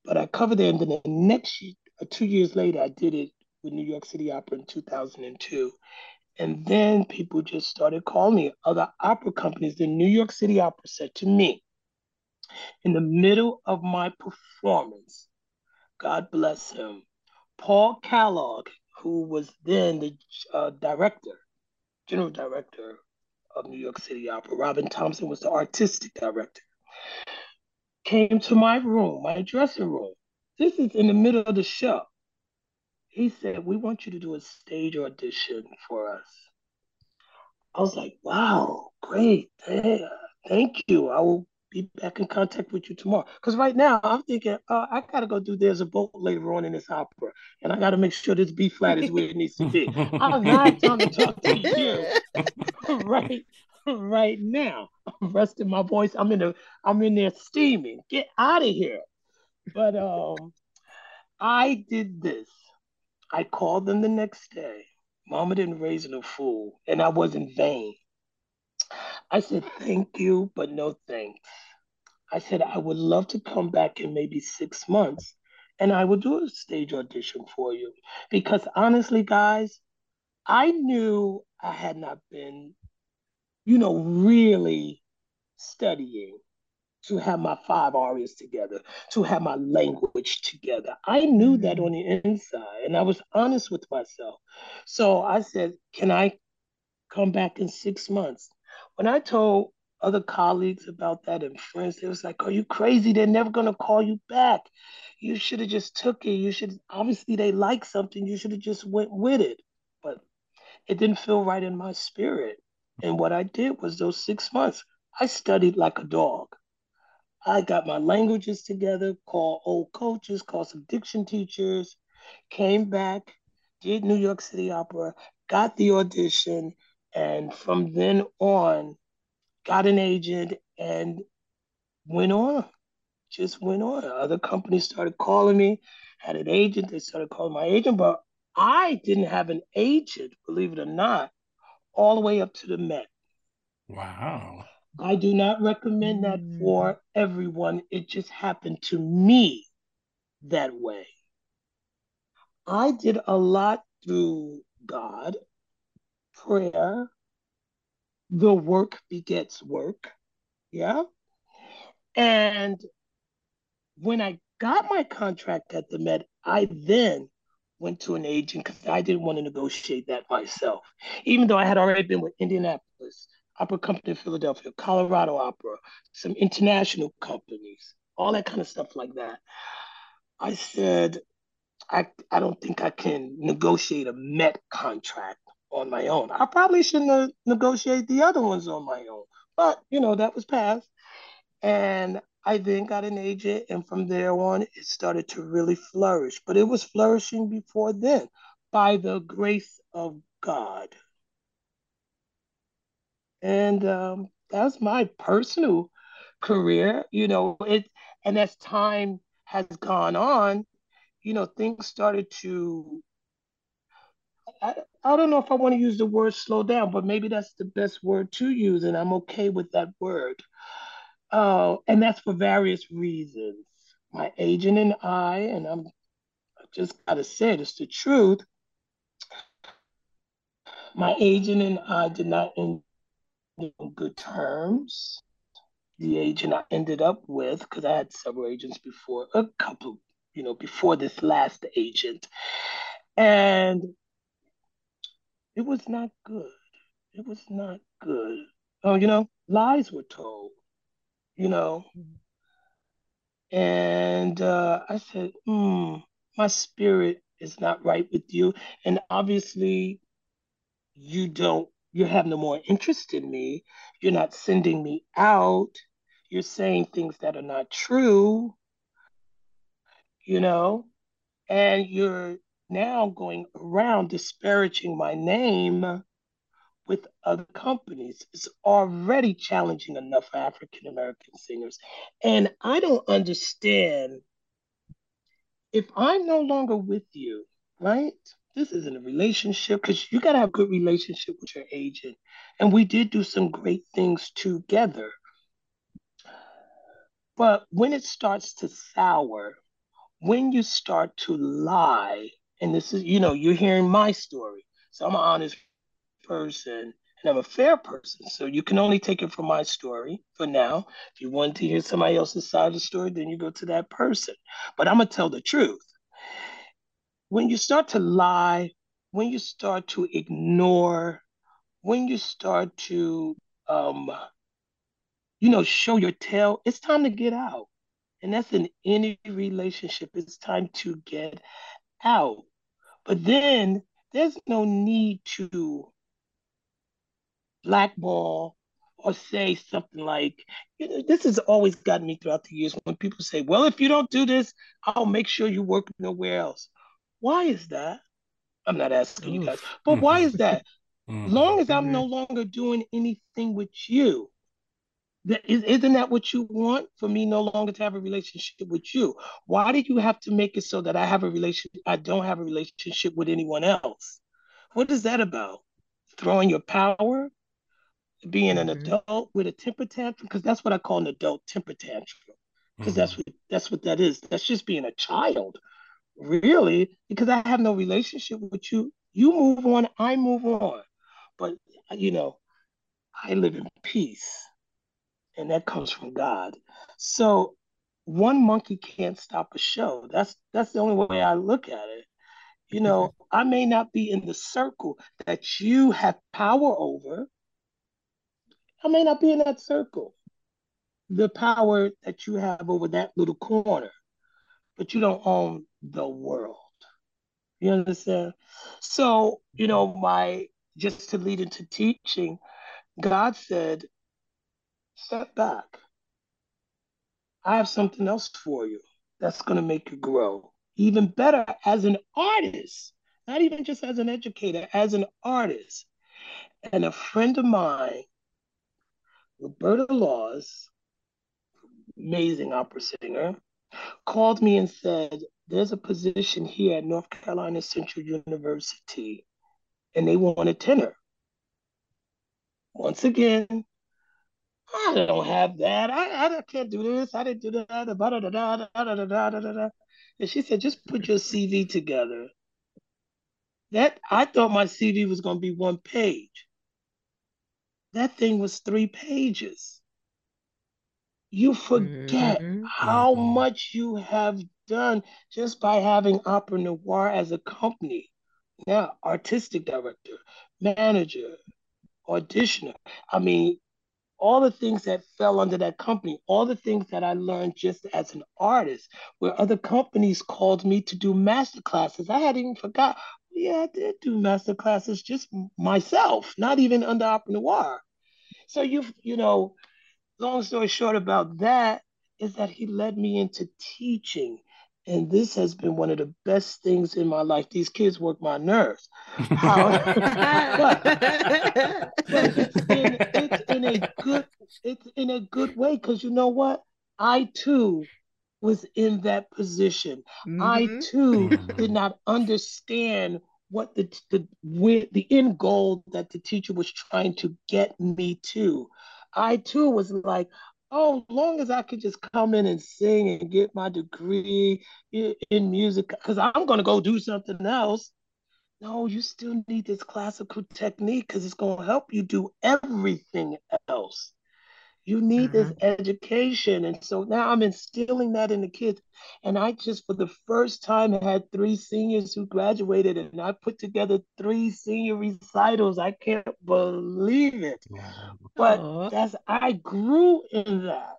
But I covered it, and then the next year, uh, two years later, I did it with New York City Opera in 2002. And then people just started calling me. Other opera companies, the New York City Opera said to me, in the middle of my performance, God bless him, Paul Kellogg, who was then the uh, director, general director of New York City Opera, Robin Thompson was the artistic director, came to my room, my dressing room. This is in the middle of the show. He said, We want you to do a stage audition for us. I was like, Wow, great. Thank you. I will be back in contact with you tomorrow. Because right now I'm thinking, uh, I gotta go do There's a Boat later on in this opera, and I gotta make sure this B flat is where it needs to be. I'm not trying to talk to you right right now. I'm resting my voice. I'm in the I'm in there steaming. Get out of here. But um, I did this. I called them the next day. Mama didn't raise no fool, and I wasn't vain. I said, thank you, but no thanks. I said, I would love to come back in maybe six months and I will do a stage audition for you. Because honestly, guys, I knew I had not been, you know, really studying to have my five arias together, to have my language together. I knew that mm-hmm. on the inside and I was honest with myself. So I said, Can I come back in six months? When I told other colleagues about that and friends, they was like, "Are you crazy? They're never gonna call you back. You should have just took it. You should obviously they like something. You should have just went with it." But it didn't feel right in my spirit. And what I did was those six months, I studied like a dog. I got my languages together, called old coaches, called some diction teachers, came back, did New York City Opera, got the audition, and from then on, got an agent and went on. Just went on. Other companies started calling me, had an agent, they started calling my agent, but I didn't have an agent, believe it or not, all the way up to the Met. Wow. I do not recommend that mm. for everyone. It just happened to me that way. I did a lot through God, prayer, the work begets work. Yeah. And when I got my contract at the Met, I then went to an agent because I didn't want to negotiate that myself. Even though I had already been with Indianapolis, Opera Company of Philadelphia, Colorado Opera, some international companies, all that kind of stuff like that. I said, I, I don't think I can negotiate a Met contract on my own. I probably shouldn't have negotiated the other ones on my own, but you know, that was past. And I then got an agent, and from there on, it started to really flourish. But it was flourishing before then by the grace of God. And um, that's my personal career, you know, it and as time has gone on, you know, things started to I, I don't know if I want to use the word slow down, but maybe that's the best word to use, and I'm okay with that word. Uh, and that's for various reasons. My agent and I, and I'm I just gotta say it, it's the truth. My agent and I did not end on good terms. The agent I ended up with, because I had several agents before, a couple, you know, before this last agent. And it was not good. It was not good. Oh, you know, lies were told, you know. And uh, I said, hmm, my spirit is not right with you. And obviously, you don't, you have no more interest in me. You're not sending me out. You're saying things that are not true, you know, and you're now going around disparaging my name with other companies. It's already challenging enough for African American singers. And I don't understand if I'm no longer with you, right? This isn't a relationship because you got to have a good relationship with your agent. And we did do some great things together. But when it starts to sour, when you start to lie, and this is, you know, you're hearing my story. So I'm an honest person and I'm a fair person. So you can only take it from my story for now. If you want to hear somebody else's side of the story, then you go to that person. But I'm going to tell the truth. When you start to lie, when you start to ignore, when you start to, um, you know, show your tail, it's time to get out. And that's in any relationship. It's time to get out. But then there's no need to blackball or say something like, you know, this has always gotten me throughout the years when people say, well, if you don't do this, I'll make sure you work nowhere else. Why is that? I'm not asking Oof. you guys, but why is that? Mm-hmm. Long as I'm no longer doing anything with you, that, isn't that what you want for me no longer to have a relationship with you? Why did you have to make it so that I have a relationship? I don't have a relationship with anyone else. What is that about? Throwing your power, being an mm-hmm. adult with a temper tantrum, because that's what I call an adult temper tantrum. Because mm-hmm. that's what that's what that is. That's just being a child, really. Because I have no relationship with you. You move on, I move on. But you know, I live in peace and that comes from God. So one monkey can't stop a show. That's that's the only way I look at it. You know, mm-hmm. I may not be in the circle that you have power over. I may not be in that circle. The power that you have over that little corner, but you don't own the world. You understand? So, you know, my just to lead into teaching, God said, step back. I have something else for you that's going to make you grow even better as an artist, not even just as an educator, as an artist. And a friend of mine, Roberta Laws, amazing opera singer, called me and said, There's a position here at North Carolina Central University, and they want a tenor. Once again, I don't have that. I, I can't do this. I didn't do that. And she said, just put your CV together. That I thought my CV was going to be one page. That thing was three pages. You forget mm-hmm. how mm-hmm. much you have done just by having Opera Noire as a company. Now, artistic director, manager, auditioner. I mean, all the things that fell under that company, all the things that I learned just as an artist, where other companies called me to do master classes. I hadn't even forgot. Yeah, I did do master classes just myself, not even under Noire. So you you know, long story short about that is that he led me into teaching and this has been one of the best things in my life. These kids work my nerves. How, but, but it's, in, it's in a good it's in a good way because you know what? I too was in that position. Mm-hmm. I too did not understand what the the the end goal that the teacher was trying to get me to. I too was like, oh, long as I could just come in and sing and get my degree in music, because I'm going to go do something else. No, you still need this classical technique because it's going to help you do everything else. You need mm-hmm. this education. And so now I'm instilling that in the kids. And I just, for the first time, had three seniors who graduated, and I put together three senior recitals. I can't believe it. But that's, I grew in that,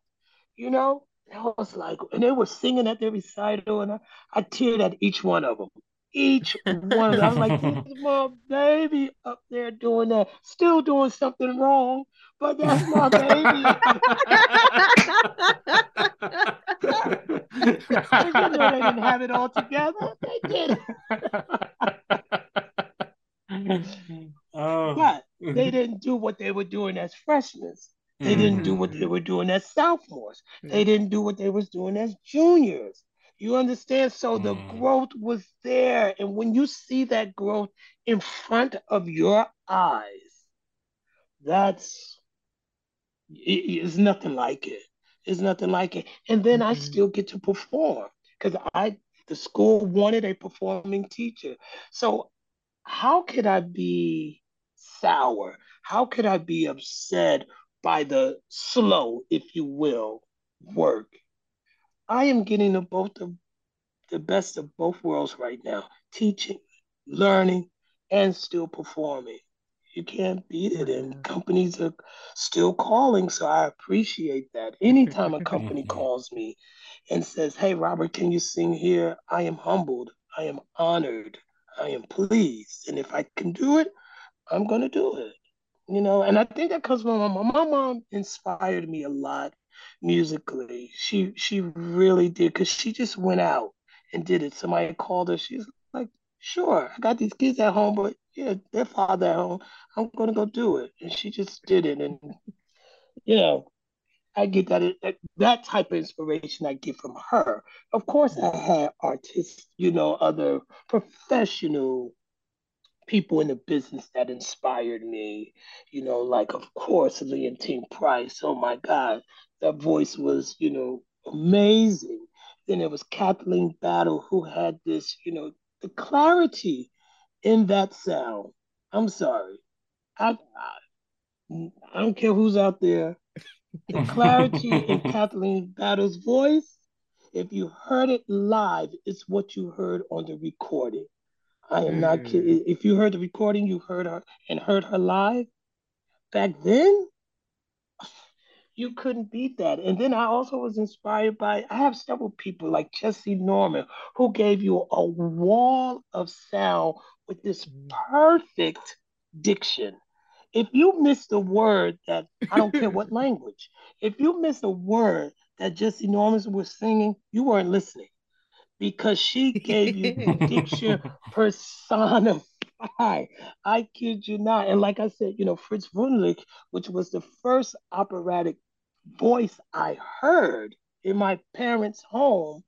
you know? I was like, and they were singing at their recital, and I, I teared at each one of them each one. I'm like, this is my baby up there doing that, still doing something wrong, but that's my baby. you know they didn't have it all together. They did. oh. But they didn't do what they were doing as freshmen. They didn't do what they mm-hmm. were doing as sophomores. They didn't do what they was doing as juniors. You understand? So the mm. growth was there. And when you see that growth in front of your eyes, that's it, it's nothing like it. It's nothing like it. And then mm-hmm. I still get to perform because I the school wanted a performing teacher. So how could I be sour? How could I be upset by the slow, if you will, work? I am getting the both of the best of both worlds right now, teaching, learning, and still performing. You can't beat it, and companies are still calling, so I appreciate that. Anytime a company calls me and says, "Hey, Robert, can you sing here?" I am humbled, I am honored, I am pleased, and if I can do it, I'm gonna do it. You know, and I think that comes from my mom. My mom inspired me a lot musically. She she really did because she just went out and did it. Somebody called her. She's like, "Sure, I got these kids at home, but yeah, their father at home. I'm gonna go do it." And she just did it, and you know, I get that that type of inspiration I get from her. Of course, I had artists, you know, other professional people in the business that inspired me. You know, like of course Leontyne Price. Oh my God, that voice was, you know, amazing. Then there was Kathleen Battle who had this, you know, the clarity in that sound. I'm sorry. I, I, I don't care who's out there. The clarity in Kathleen Battle's voice, if you heard it live, it's what you heard on the recording. I am mm. not kidding. If you heard the recording, you heard her and heard her live back then, you couldn't beat that. And then I also was inspired by, I have several people like Jessye Norman who gave you a wall of sound with this perfect diction. If you miss the word that, I don't care what language, if you miss a word that Jessye Norman was singing, you weren't listening because she gave you diction personified. I kid you not. And like I said, you know, Fritz Wunderlich, which was the first operatic voice I heard in my parents' home,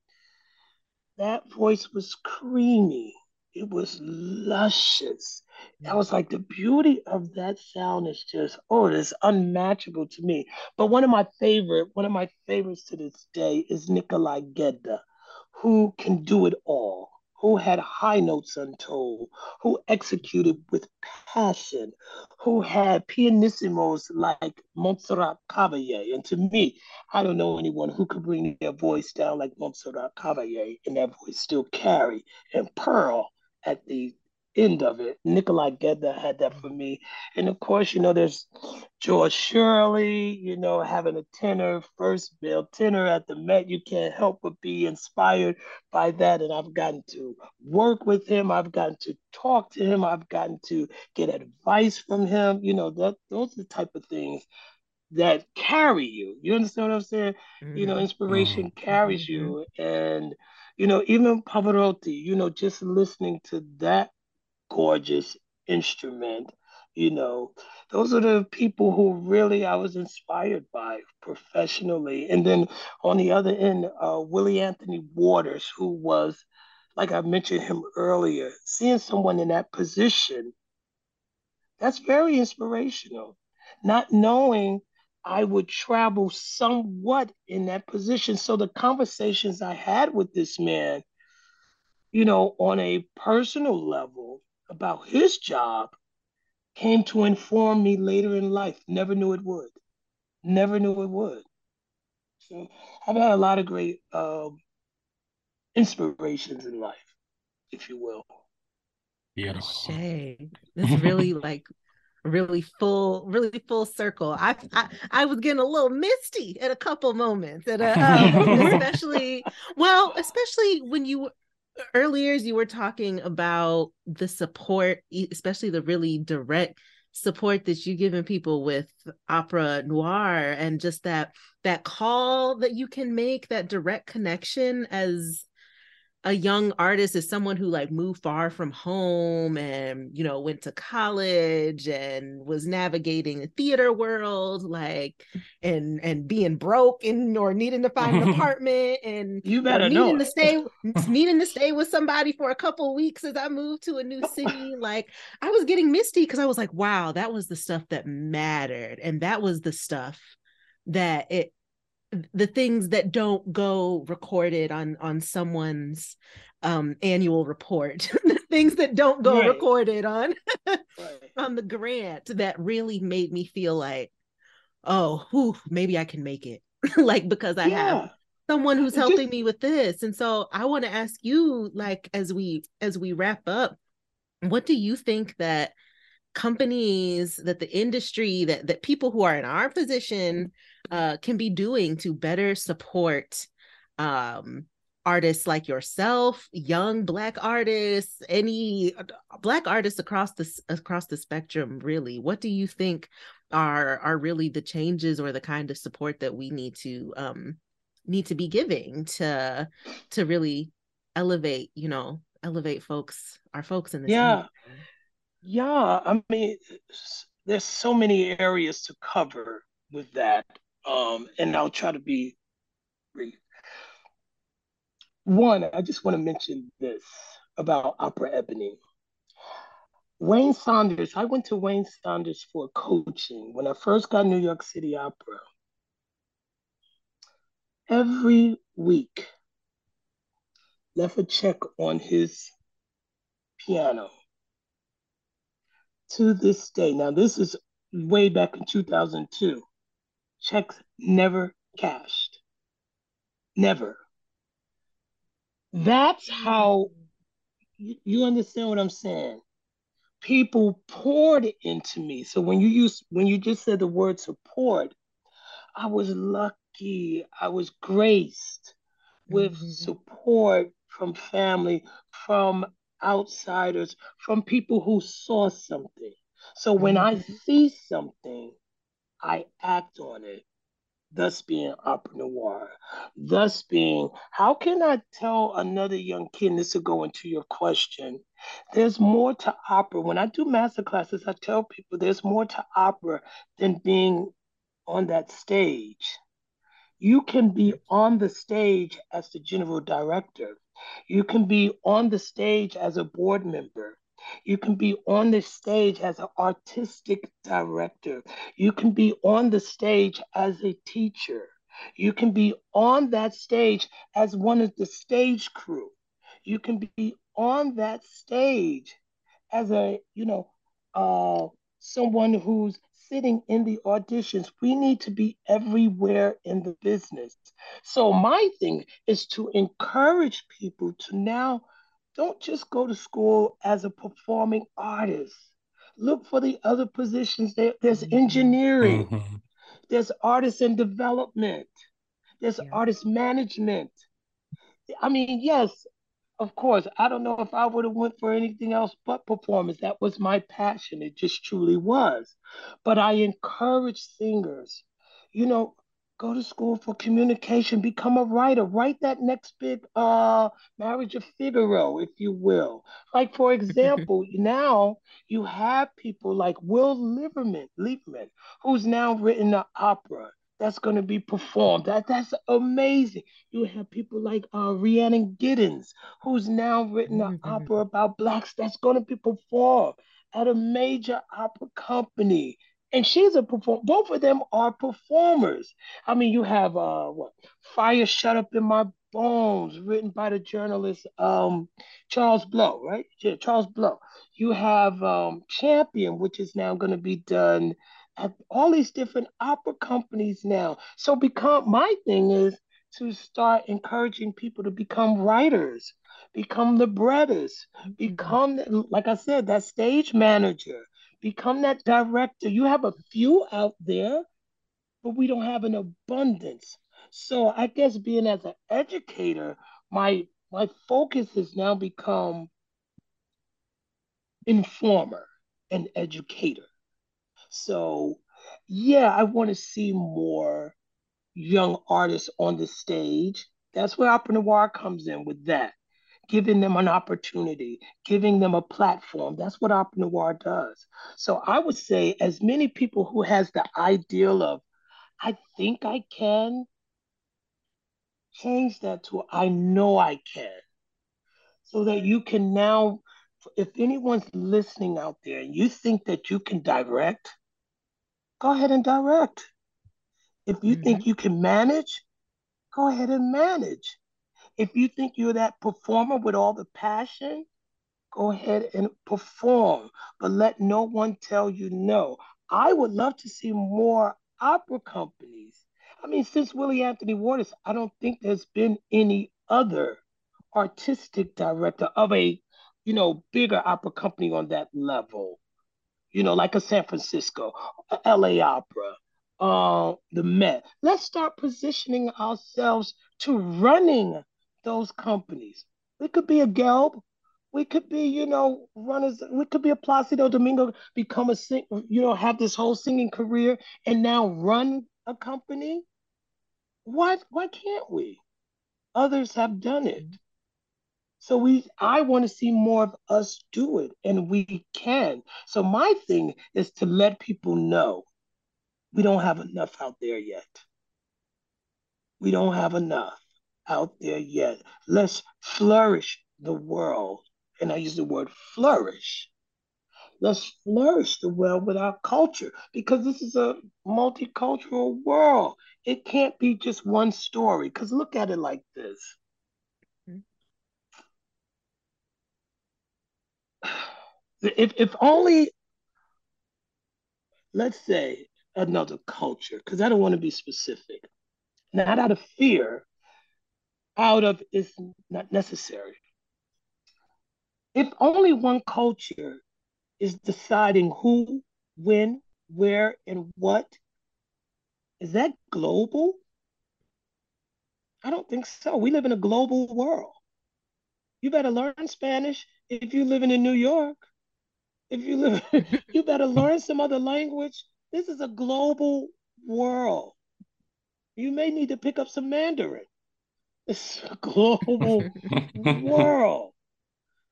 that voice was creamy. It was luscious. I was like, the beauty of that sound is just, oh, it's unmatchable to me. But one of my favorite, one of my favorites to this day is Nikolai Gedda, who can do it all who had high notes untold, who executed with passion, who had pianissimos like Montserrat Caballé. And to me, I don't know anyone who could bring their voice down like Montserrat Caballé and that voice still carry and pearl at the end of it. Nikolai Gedda had that for me. And of course, you know, there's George Shirley, you know, having a tenor, first male tenor at the Met. You can't help but be inspired by that. And I've gotten to work with him. I've gotten to talk to him. I've gotten to get advice from him. You know, that those are the type of things that carry you. You understand what I'm saying? Mm-hmm. You know, mm-hmm. inspiration mm-hmm. carries you. And, you know, even Pavarotti, you know, just listening to that gorgeous instrument. You know, those are the people who really I was inspired by professionally. And then on the other end, uh, Willie Anthony Waters, who was, like I mentioned him earlier, seeing someone in that position, that's very inspirational. Not knowing I would travel somewhat in that position. So the conversations I had with this man, you know, on a personal level, about his job came to inform me later in life. Never knew it would. Never knew it would. So I've had a lot of great um, inspirations in life, if you will. Beautiful. Shay, this really like really full, really full circle. I, I I was getting a little misty at a couple moments, at a, um, especially well, especially when you earlier you were talking about the support especially the really direct support that you've given people with opera noire and just that that call that you can make that direct connection as a young artist is someone who like moved far from home and you know went to college and was navigating the theater world like and and being broke and or needing to find an apartment and you better needing to stay needing to stay with somebody for a couple weeks as I moved to a new city like I was getting misty because I was like wow that was the stuff that mattered and that was the stuff that it the things that don't go recorded on on someone's um annual report the things that don't go right. recorded on right. on the grant that really made me feel like oh whew, maybe i can make it like because i yeah. have someone who's helping Just... me with this and so i want to ask you like as we as we wrap up what do you think that companies that the industry that that people who are in our position uh, can be doing to better support um, artists like yourself young black artists any black artists across the across the spectrum really. What do you think are are really the changes or the kind of support that we need to um need to be giving to to really elevate you know elevate folks our folks in this yeah. yeah, I mean, there's so many areas to cover with that, um, and I'll try to be brief. One, I just want to mention this about Opera Ebony. Wayne Sanders, I went to Wayne Sanders for coaching when I first got New York City Opera. Every week, left a check on his piano to this day, now this is way back in 2002, checks never cashed. Never. That's how you understand what I'm saying. People poured it into me. So when you use when you just said the word support, I was lucky. I was graced with mm-hmm. support from family, from outsiders, from people who saw something. So when mm-hmm. I see something, I act on it. thus being opera noire, thus being how can I tell another young kid, this will go into your question, there's more to opera. When I do master classes, I tell people there's more to opera than being on that stage. You can be on the stage as the general director. You can be on the stage as a board member. You can be on the stage as an artistic director. You can be on the stage as a teacher. You can be on that stage as one of the stage crew. You can be on that stage as a, you know, uh, someone who's sitting in the auditions. We need to be everywhere in the business. So my thing is to encourage people to now don't just go to school as a performing artist. Look for the other positions. There, there's mm-hmm. engineering, mm-hmm. there's artist and development, there's yeah. artist management. I mean, yes, of course, I don't know if I would have went for anything else but performance. That was my passion. It just truly was. But I encourage singers, you know, go to school for communication, become a writer, write that next big uh marriage of Figaro, if you will. Like for example, now you have people like Will Liverman, Liverman, who's now written an opera that's going to be performed. That that's amazing. You have people like uh, Rhiannon Giddens, who's now written an mm-hmm. opera about blacks that's going to be performed at a major opera company. And she's a performer. Both of them are performers. I mean, you have uh, what Fire Shut Up in My Bones, written by the journalist um, Charles Blow, right? Yeah, Charles Blow. You have um, Champion, which is now going to be done at all these different opera companies now. So become my thing is to start encouraging people to become writers, become the brothers, mm-hmm. become like I said, that stage manager, become that director. You have a few out there, but we don't have an abundance. So I guess being as an educator, my my focus has now become informer and educator. So, yeah, I want to see more young artists on the stage. That's where Opera Noire comes in with that, giving them an opportunity, giving them a platform. That's what Noire does. So I would say, as many people who has the ideal of, I think I can, change that to I know I can, so that you can now. If anyone's listening out there and you think that you can direct, go ahead and direct. If you mm-hmm. think you can manage, go ahead and manage. If you think you're that performer with all the passion, go ahead and perform, but let no one tell you no. I would love to see more opera companies. I mean, since Willie Anthony Waters, I don't think there's been any other artistic director of a, you know, bigger opera company on that level you know, like a San Francisco, LA Opera, uh, the Met. Let's start positioning ourselves to running those companies. We could be a Gelb. We could be, you know, runners. We could be a Placido Domingo, become a sing, you know, have this whole singing career and now run a company. Why, why can't we? Others have done it. So we I want to see more of us do it and we can. So my thing is to let people know we don't have enough out there yet. We don't have enough out there yet. Let's flourish the world. And I use the word flourish. Let's flourish the world with our culture because this is a multicultural world. It can't be just one story. Because look at it like this if if only let's say another culture, because I don't want to be specific, not out of fear, out of is not necessary. If only one culture is deciding who, when, where, and what, is that global? I don't think so. We live in a global world. You better learn Spanish if you're living in New York. If you live, you better learn some other language. This is a global world. You may need to pick up some Mandarin. It's a global world.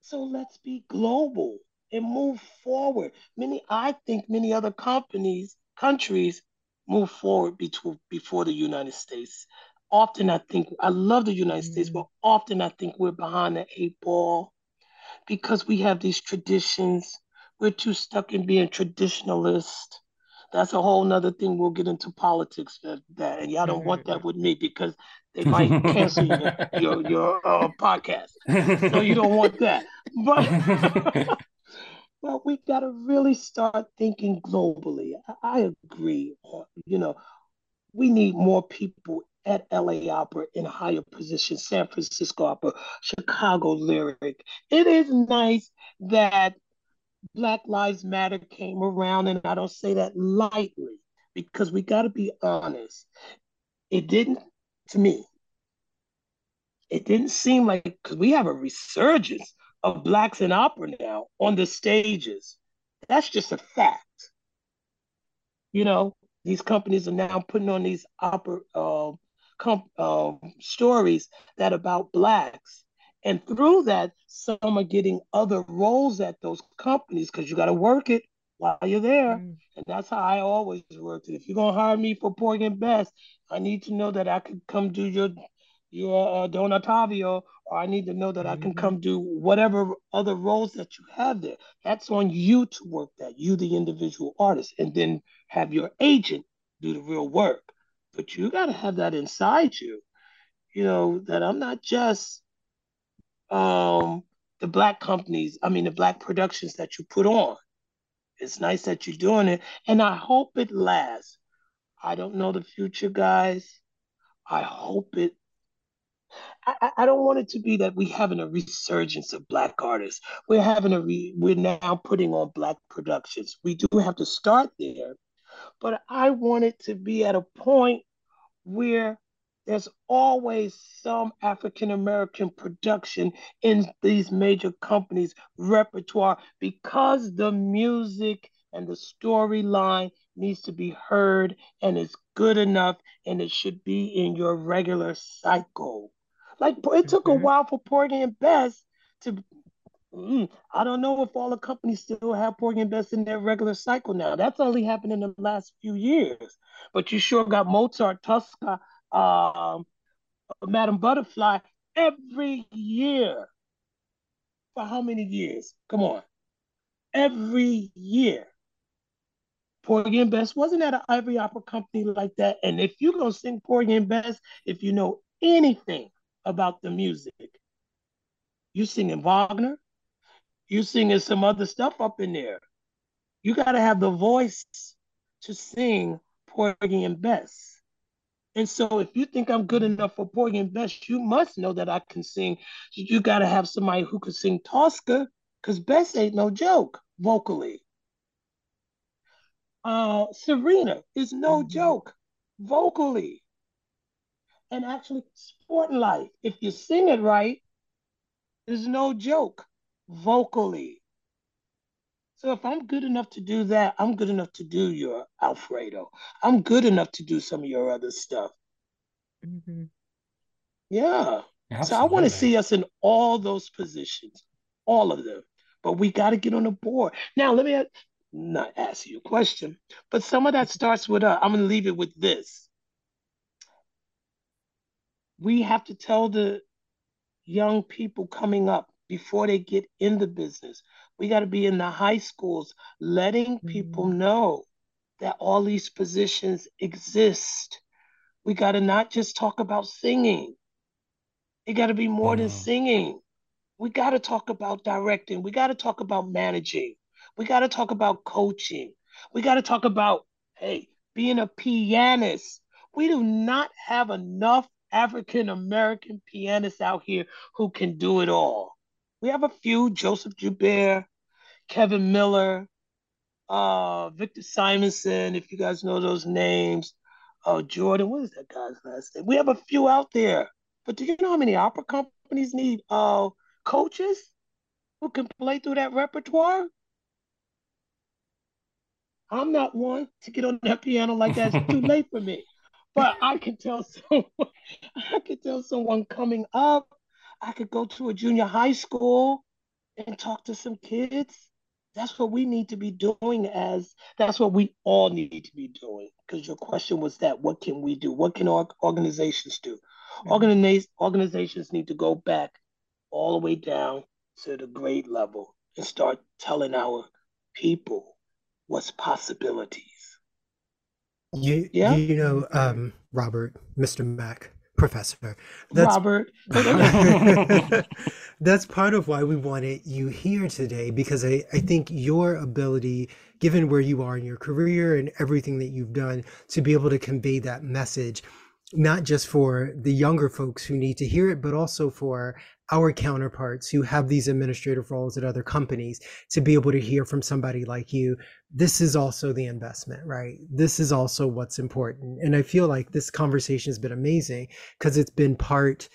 So let's be global and move forward. Many, I think many other companies, countries move forward between, before the United States. Often I think, I love the United mm States, but often I think we're behind the eight ball because we have these traditions. We're too stuck in being traditionalist. That's a whole nother thing. We'll get into politics that, that and y'all don't want that with me because they might cancel your your, your uh, podcast. So you don't want that. But but we got to really start thinking globally. I, I agree. You know, we need more people at LA Opera in higher positions, San Francisco Opera, Chicago Lyric. It is nice that Black Lives Matter came around, and I don't say that lightly because we got to be honest. It didn't, to me, it didn't seem like, because we have a resurgence of Blacks in opera now on the stages. That's just a fact. You know, these companies are now putting on these opera uh, com- uh, stories that about blacks and through that some are getting other roles at those companies because you got to work it while you're there mm. and that's how i always worked it if you're going to hire me for porgy and bess i need to know that i could come do your your uh, Don Ottavio, or I need to know that mm-hmm. I can mm-hmm. come do whatever other roles that you have there. That's on you to work that, you, the individual artist, and then have your agent do the real work but you got to have that inside you you know that i'm not just um the black companies i mean the black productions that you put on. It's nice that you're doing it. And i hope it lasts. I don't know the future guys. I hope it I, I don't want it to be that we having a resurgence of black artists. We're having a re, we're now putting on black productions. We do have to start there, but I want it to be at a point where there's always some African American production in these major companies' repertoire because the music and the storyline needs to be heard and it's good enough and it should be in your regular cycle. Like it took a mm-hmm. while for Porgy and Bess to Mm, I don't know if all the companies still have Porgy and Bess in their regular cycle now. That's only happened in the last few years. But you sure got Mozart, Tosca, um, Madame Butterfly every year. For how many years? Come on. Every year. Porgy and Bess wasn't at an Ivory Opera company like that. And if you're going to sing Porgy and Bess, if you know anything about the music, you singing Wagner, you singing some other stuff up in there. You got to have the voice to sing Porgy and Bess. And so if you think I'm good enough for Porgy and Bess, you must know that I can sing. You got to have somebody who can sing Tosca, because Bess ain't no joke vocally. Uh, Serena is no mm-hmm. joke vocally. And actually, Sportin' Life, if you sing it right, is no joke vocally. So if I'm good enough to do that, I'm good enough to do your Alfredo. I'm good enough to do some of your other stuff. Mm-hmm. Yeah. Absolutely. So I want to see us in all those positions, all of them. But we got to get on the board. Now, let me not ask you a question, but some of that starts with, uh, I'm going to leave it with this. We have to tell the young people coming up before they get in the business. We got to be in the high schools, letting mm-hmm. people know that all these positions exist. We got to not just talk about singing, it got to be more than singing. We got to talk about directing. We got to talk about managing. We got to talk about coaching. We got to talk about, hey, being a pianist. We do not have enough African American pianists out here who can do it all. We have a few Joseph Joubert, Kevin Miller, uh, Victor Simonson, if you guys know those names. Oh, Jordan, what is that guy's last name? We have a few out there. But do you know how many opera companies need uh, coaches who can play through that repertoire? I'm not one to get on that piano like that. It's too late for me. but I can tell someone, I could tell someone coming up, I could go to a junior high school and talk to some kids. That's what we need to be doing as that's what we all need to be doing. Because your question was that what can we do? What can our organizations do? Mm-hmm. organizations need to go back all the way down to the grade level and start telling our people what's possibilities. You, yeah? you know, um, Robert, Mr. Mack, professor. That's, Robert. that's part of why we wanted you here today because I, I think your ability, given where you are in your career and everything that you've done, to be able to convey that message, not just for the younger folks who need to hear it, but also for our counterparts who have these administrative roles at other companies to be able to hear from somebody like you this is also the investment right? This is also what's important. And i feel like this conversation has been amazing because it's been part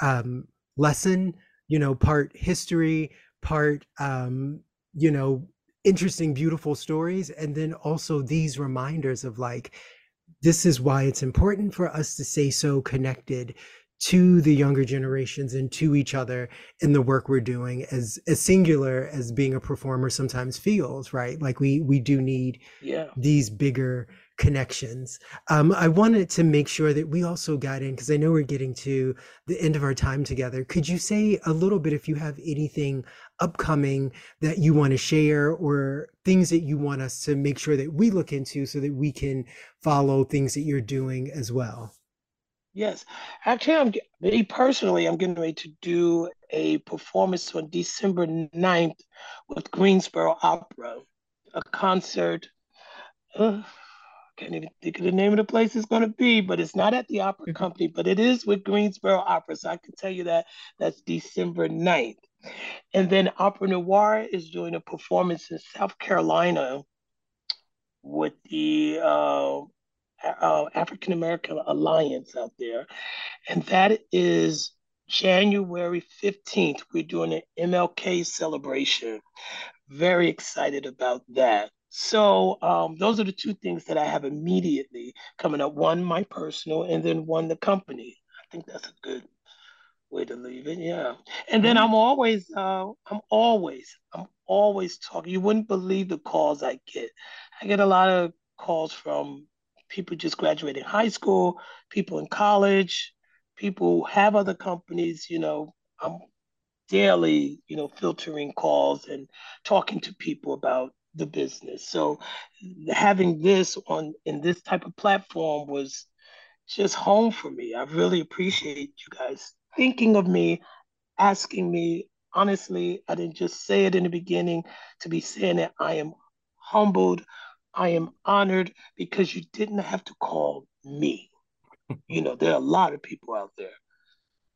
um, lesson you know part history part um, you know interesting beautiful stories and then also these reminders of like this is why it's important for us to stay so connected to the younger generations and to each other in the work we're doing as as singular as being a performer sometimes feels right? Like we we do need yeah. these bigger connections. Um i wanted to make sure that we also got in because i know we're getting to the end of our time together. Could you say a little bit if you have anything upcoming that you want to share or things that you want us to make sure that we look into so that we can follow things that you're doing as well Yes, actually, I'm me personally, I'm getting ready to do a performance on December 9th with Greensboro Opera, a concert. Uh, can't even think of the name of the place it's going to be, but it's not at the Opera mm-hmm. Company, but it is with Greensboro Opera. So I can tell you that that's December 9th. And then Opera Noire is doing a performance in South Carolina with the uh, uh, African American Alliance out there, and that is January 15th. We're doing an MLK celebration. Very excited about that. So um, those are the two things that I have immediately coming up. One, my personal, and then one, the company. I think that's a good way to leave it. Yeah. And then I'm always, uh, I'm always, I'm always talking. You wouldn't believe the calls I get. I get a lot of calls from people just graduating high school, people in college, people have other companies, you know, I'm daily, you know, filtering calls and talking to people about the business. So having this on in this type of platform was just home for me. I really appreciate you guys thinking of me, asking me. Honestly, I didn't just say it in the beginning to be saying it. I am humbled. I am honored because you didn't have to call me. you know, there are a lot of people out there.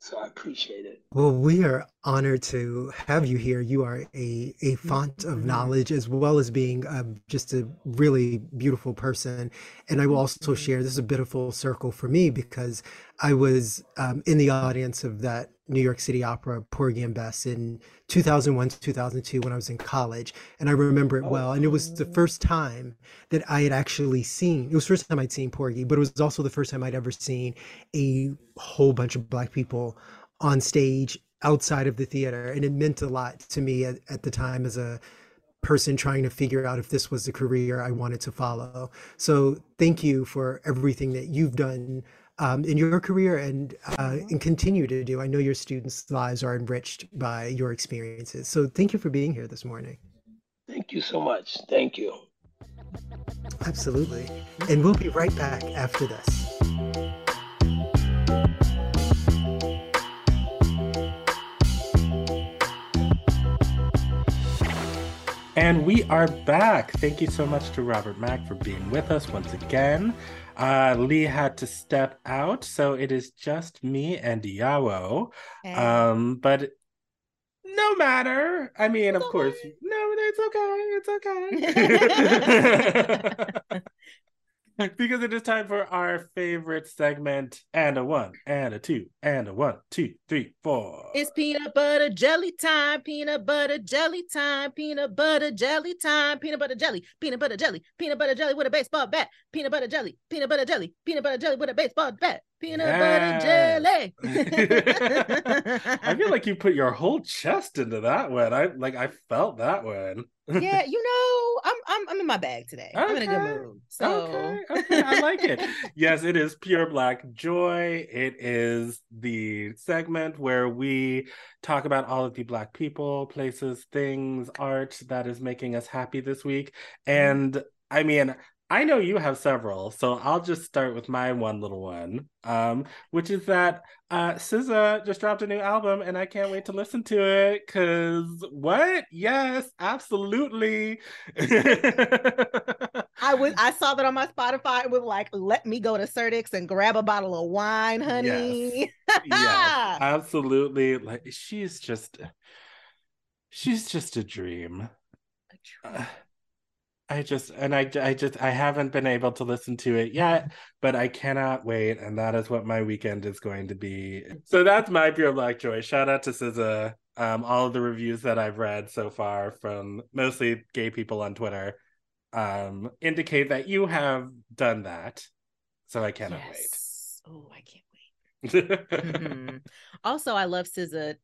So I appreciate it. Well, we are honored to have you here. You are a, a font of mm-hmm. knowledge as well as being um, just a really beautiful person. And I will also mm-hmm. share this is a bit of full circle for me because I was um, in the audience of that New York City Opera Porgy and Bess in 2001 to 2002 when I was in college. And I remember it oh. well. And it was the first time that I had actually seen, it was the first time I'd seen Porgy, but it was also the first time I'd ever seen a whole bunch of Black people on stage outside of the theater. And it meant a lot to me at, at the time as a person trying to figure out if this was the career I wanted to follow. So thank you for everything that you've done um, in your career and uh, and continue to do. I know your students' lives are enriched by your experiences. So thank you for being here this morning. Thank you so much. Thank you. Absolutely. And we'll be right back after this. And we are back. Thank you so much to Robert Mack for being with us once again. Uh, Lee had to step out, so it is just me and Iyawo. Okay. Um, but no matter. I mean, it's of course, no, it's okay. It's okay. because it is time for our favorite segment and a one and a two and a one, two, three, four. It's peanut butter jelly time, peanut butter jelly time, peanut butter jelly time, peanut butter jelly, peanut butter jelly, peanut butter jelly with a baseball bat, peanut butter jelly, peanut butter jelly, peanut butter jelly with a baseball bat, peanut Yes. butter jelly. I feel like you put your whole chest into that one. I like I felt that one. yeah, you know, I'm I'm I'm in my bag today. I'm in a good mood. So Okay, okay, I like it. Yes, it is Pure Black Joy. It is the segment where we talk about all of the Black people, places, things, art that is making us happy this week. Mm-hmm. And I mean, I know you have several, so I'll just start with my one little one, um, which is that uh, SZA just dropped a new album, and I can't wait to listen to it. Cause what? Yes, absolutely. I was I saw that on my Spotify. It was like, let me go to Certix and grab a bottle of wine, honey. yes, absolutely. Like she's just, she's just a dream. Uh, I just and I I just I haven't been able to listen to it yet, but I cannot wait, and that is what my weekend is going to be. So that's my pure black joy. Shout out to SZA. Um, all of the reviews that I've read so far from mostly gay people on Twitter um indicate that you have done that. So I cannot Yes. Oh, I can't wait. wait. Mhm. Also, I love SZA.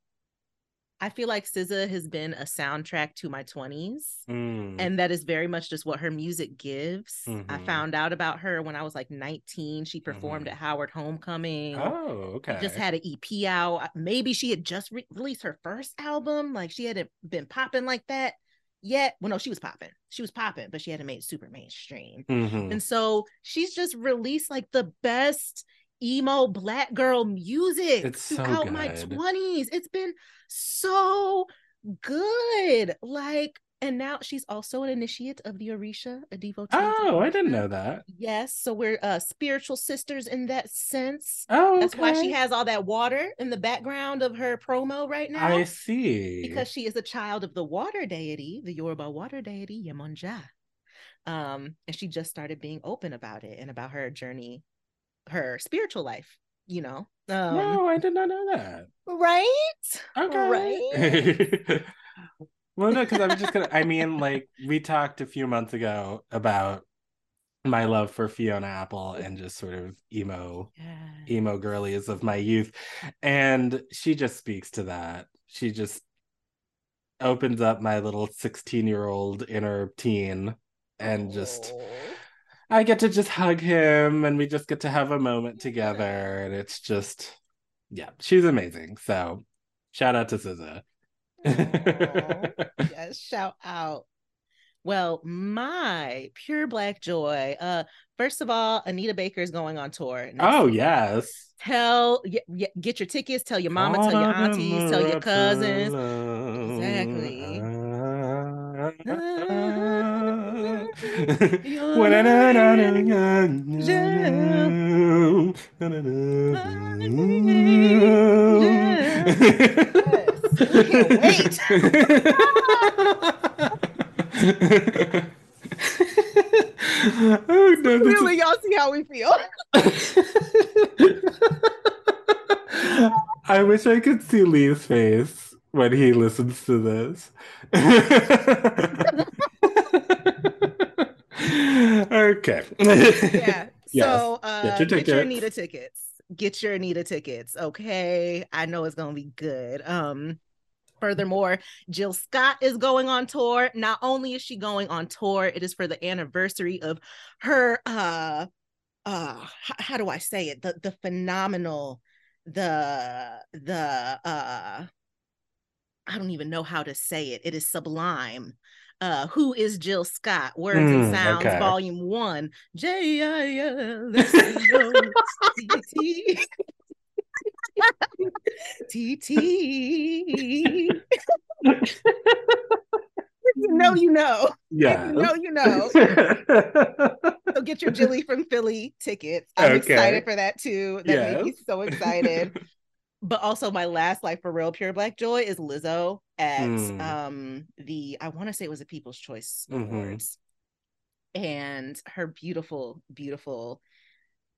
I feel like SZA has been a soundtrack to my 20s. Mm. And that is very much just what her music gives. I Mhm. found out about her when I was like 19. She performed Mhm. at Howard Homecoming. Oh, okay. She just had an EP out. Maybe she had just re- released her first album. Like she hadn't been popping like that yet. Well, no, she was popping. She was popping, but she hadn't made it super mainstream. Mhm. And so she's just released like the best emo black girl music It's so throughout my 20s. It's been so good. Like, and now she's also an initiate of the Orisha, a devotee. Oh, I didn't know that. Yes, so we're uh spiritual sisters in that sense. Oh, okay. That's why she has all that water in the background of her promo right now. I see. Because she is a child of the water deity, the Yoruba water deity, Yemonja. Um, and she just started being open about it and about her journey, her spiritual life, you know. Um, no, I did not know that. right? Okay. Right. well, no, because I was just gonna. I mean, like we talked a few months ago about my love for Fiona Apple and just sort of emo Yeah. emo girlies of my youth, and she just speaks to that. She just opens up my little sixteen-year-old inner teen, and just Oh. I get to just hug him, and we just get to have a moment together, and it's just, yeah, she's amazing. So, shout out to SZA. Yes, shout out. Well, my pure black joy. Uh, first of all, Anita Baker is going on tour. oh week. yes. Tell y- y- get your tickets. Tell your mama. Tell your aunties. Tell your cousins. Exactly. Oh, no, Really, y'all see how we feel. I wish I could see Lee's face when he listens to this. okay. yeah. Yes. So uh, Get your get your tickets. Anita tickets. Get your Anita tickets. Okay. I know it's gonna be good. Um furthermore, Jill Scott is going on tour. Not only is she going on tour, it is for the anniversary of her uh uh how do I say it? The the phenomenal the the uh I don't even know how to say it. It is sublime. Uh, who is Jill Scott? Words Mm, and Sounds, okay. Volume One. J I L S C O T T T. You know, you know. yeah. You know, you know. So get your Jilly from Philly tickets. I'm Okay. excited for that too. That made me Yes. so excited. But also my last like for real pure black joy is Lizzo at Mm. um the I want to say it was a People's Choice Mhm. Awards. and her beautiful, beautiful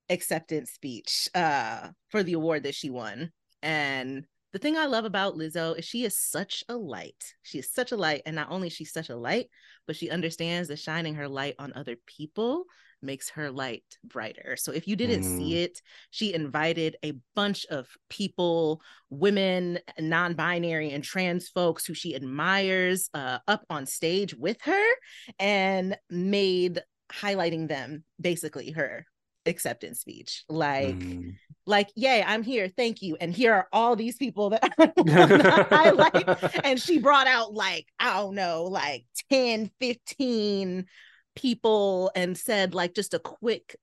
acceptance speech uh, for the award that she won. And the thing I love about Lizzo is she is such a light. She is such a light. And not only she's such a light, but she understands that shining her light on other people makes her light brighter. So if you didn't mm. see it, she invited a bunch of people, women, non binary, and trans folks who she admires uh, up on stage with her and made highlighting them basically her acceptance speech like mm. like yay i'm here thank you and here are all these people that i like and she brought out like i don't know like 10 15 people and said like just a quick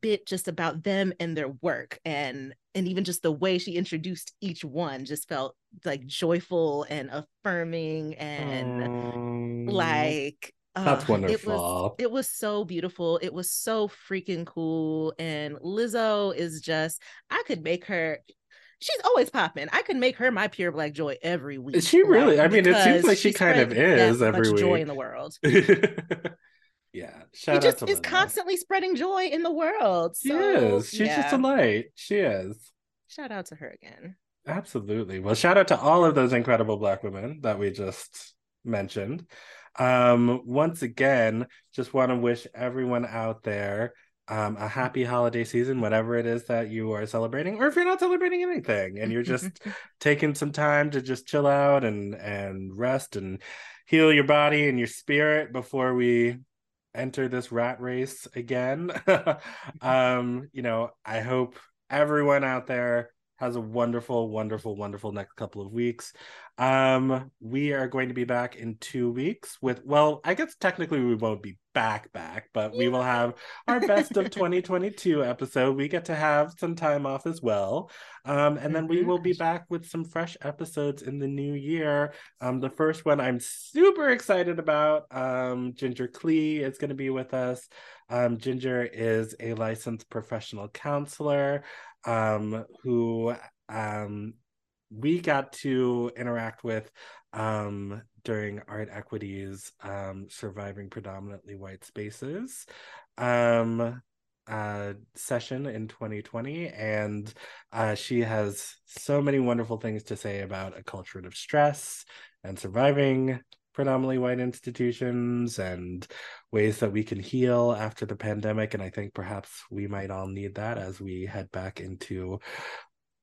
bit just about them and their work and and even just the way she introduced each one just felt like joyful and affirming and um, like that's uh, wonderful. It was, it was so beautiful. It was so freaking cool. And Lizzo is just, I could make her she's always popping. I could make her my pure black joy every week. Is she really? I mean, it seems like she kind of is every week. Joy in the world. yeah, shout she just is constantly spreading joy in the world. So, she is. She's yeah. just a light. She is. Shout out to her again. Absolutely. Well, shout out to all of those incredible black women that we just mentioned. Um, once again, just want to wish everyone out there um, a happy holiday season, whatever it is that you are celebrating, or if you're not celebrating anything and you're just taking some time to just chill out and and rest and heal your body and your spirit before we enter this rat race again. um, you know, I hope everyone out there has a wonderful, wonderful, wonderful next couple of weeks. Um, we are going to be back in two weeks with, well, I guess technically we won't be back, back, but yeah. we will have our best of 2022 episode. We get to have some time off as well. Um, and then we will be mm-hmm. back with some fresh episodes in the new year. Um, the first one I'm super excited about. Um, Ginger Klee is going to be with us. Um, Ginger is a licensed professional counselor um, who um, we got to interact with um, during Art Equity's um, Surviving Predominantly White Spaces um, uh, session in 2020. And uh, she has so many wonderful things to say about acculturative stress and surviving predominantly white institutions and ways that we can heal after the pandemic. And I think perhaps we might all need that as we head back into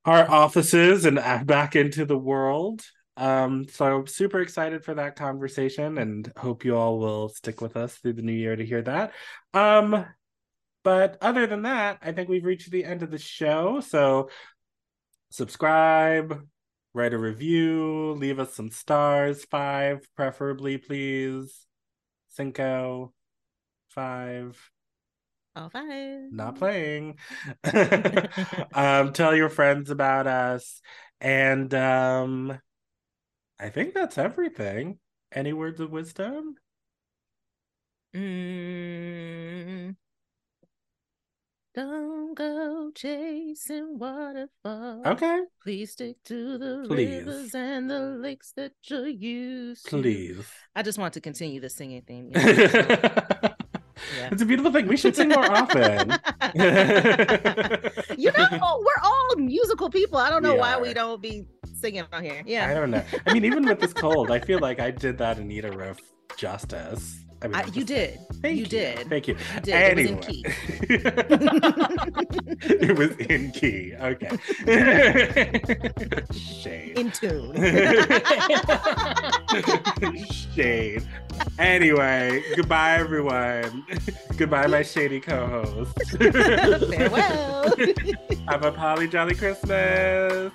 our offices and back into the world. Um, so super excited for that conversation and hope you all will stick with us through the new year to hear that. Um, but other than that, I think we've reached the end of the show. So subscribe, write a review, leave us some stars, five preferably, please. Cinco, five. All five. Not playing. um, tell your friends about us. And um, I think that's everything. Any words of wisdom? Mm, don't go chasing waterfalls. Okay. Please stick to the Please. rivers and the lakes that you're used to. Please. I just want to continue the singing theme. Yeah. It's a beautiful thing. We should sing more often. you know, we're all musical people. I don't know we why are. we don't be singing on here. Yeah. I don't know. I mean, even with this cold, I feel like I did that Anita riff justice. I mean, I, you did. Thank you, you, did. Thank you. You did. Anyway. It was in key. it was in key. Okay. Shade. In tune. Shade. Anyway, goodbye, everyone. goodbye, my shady co-host. Farewell. Have a holly jolly Christmas.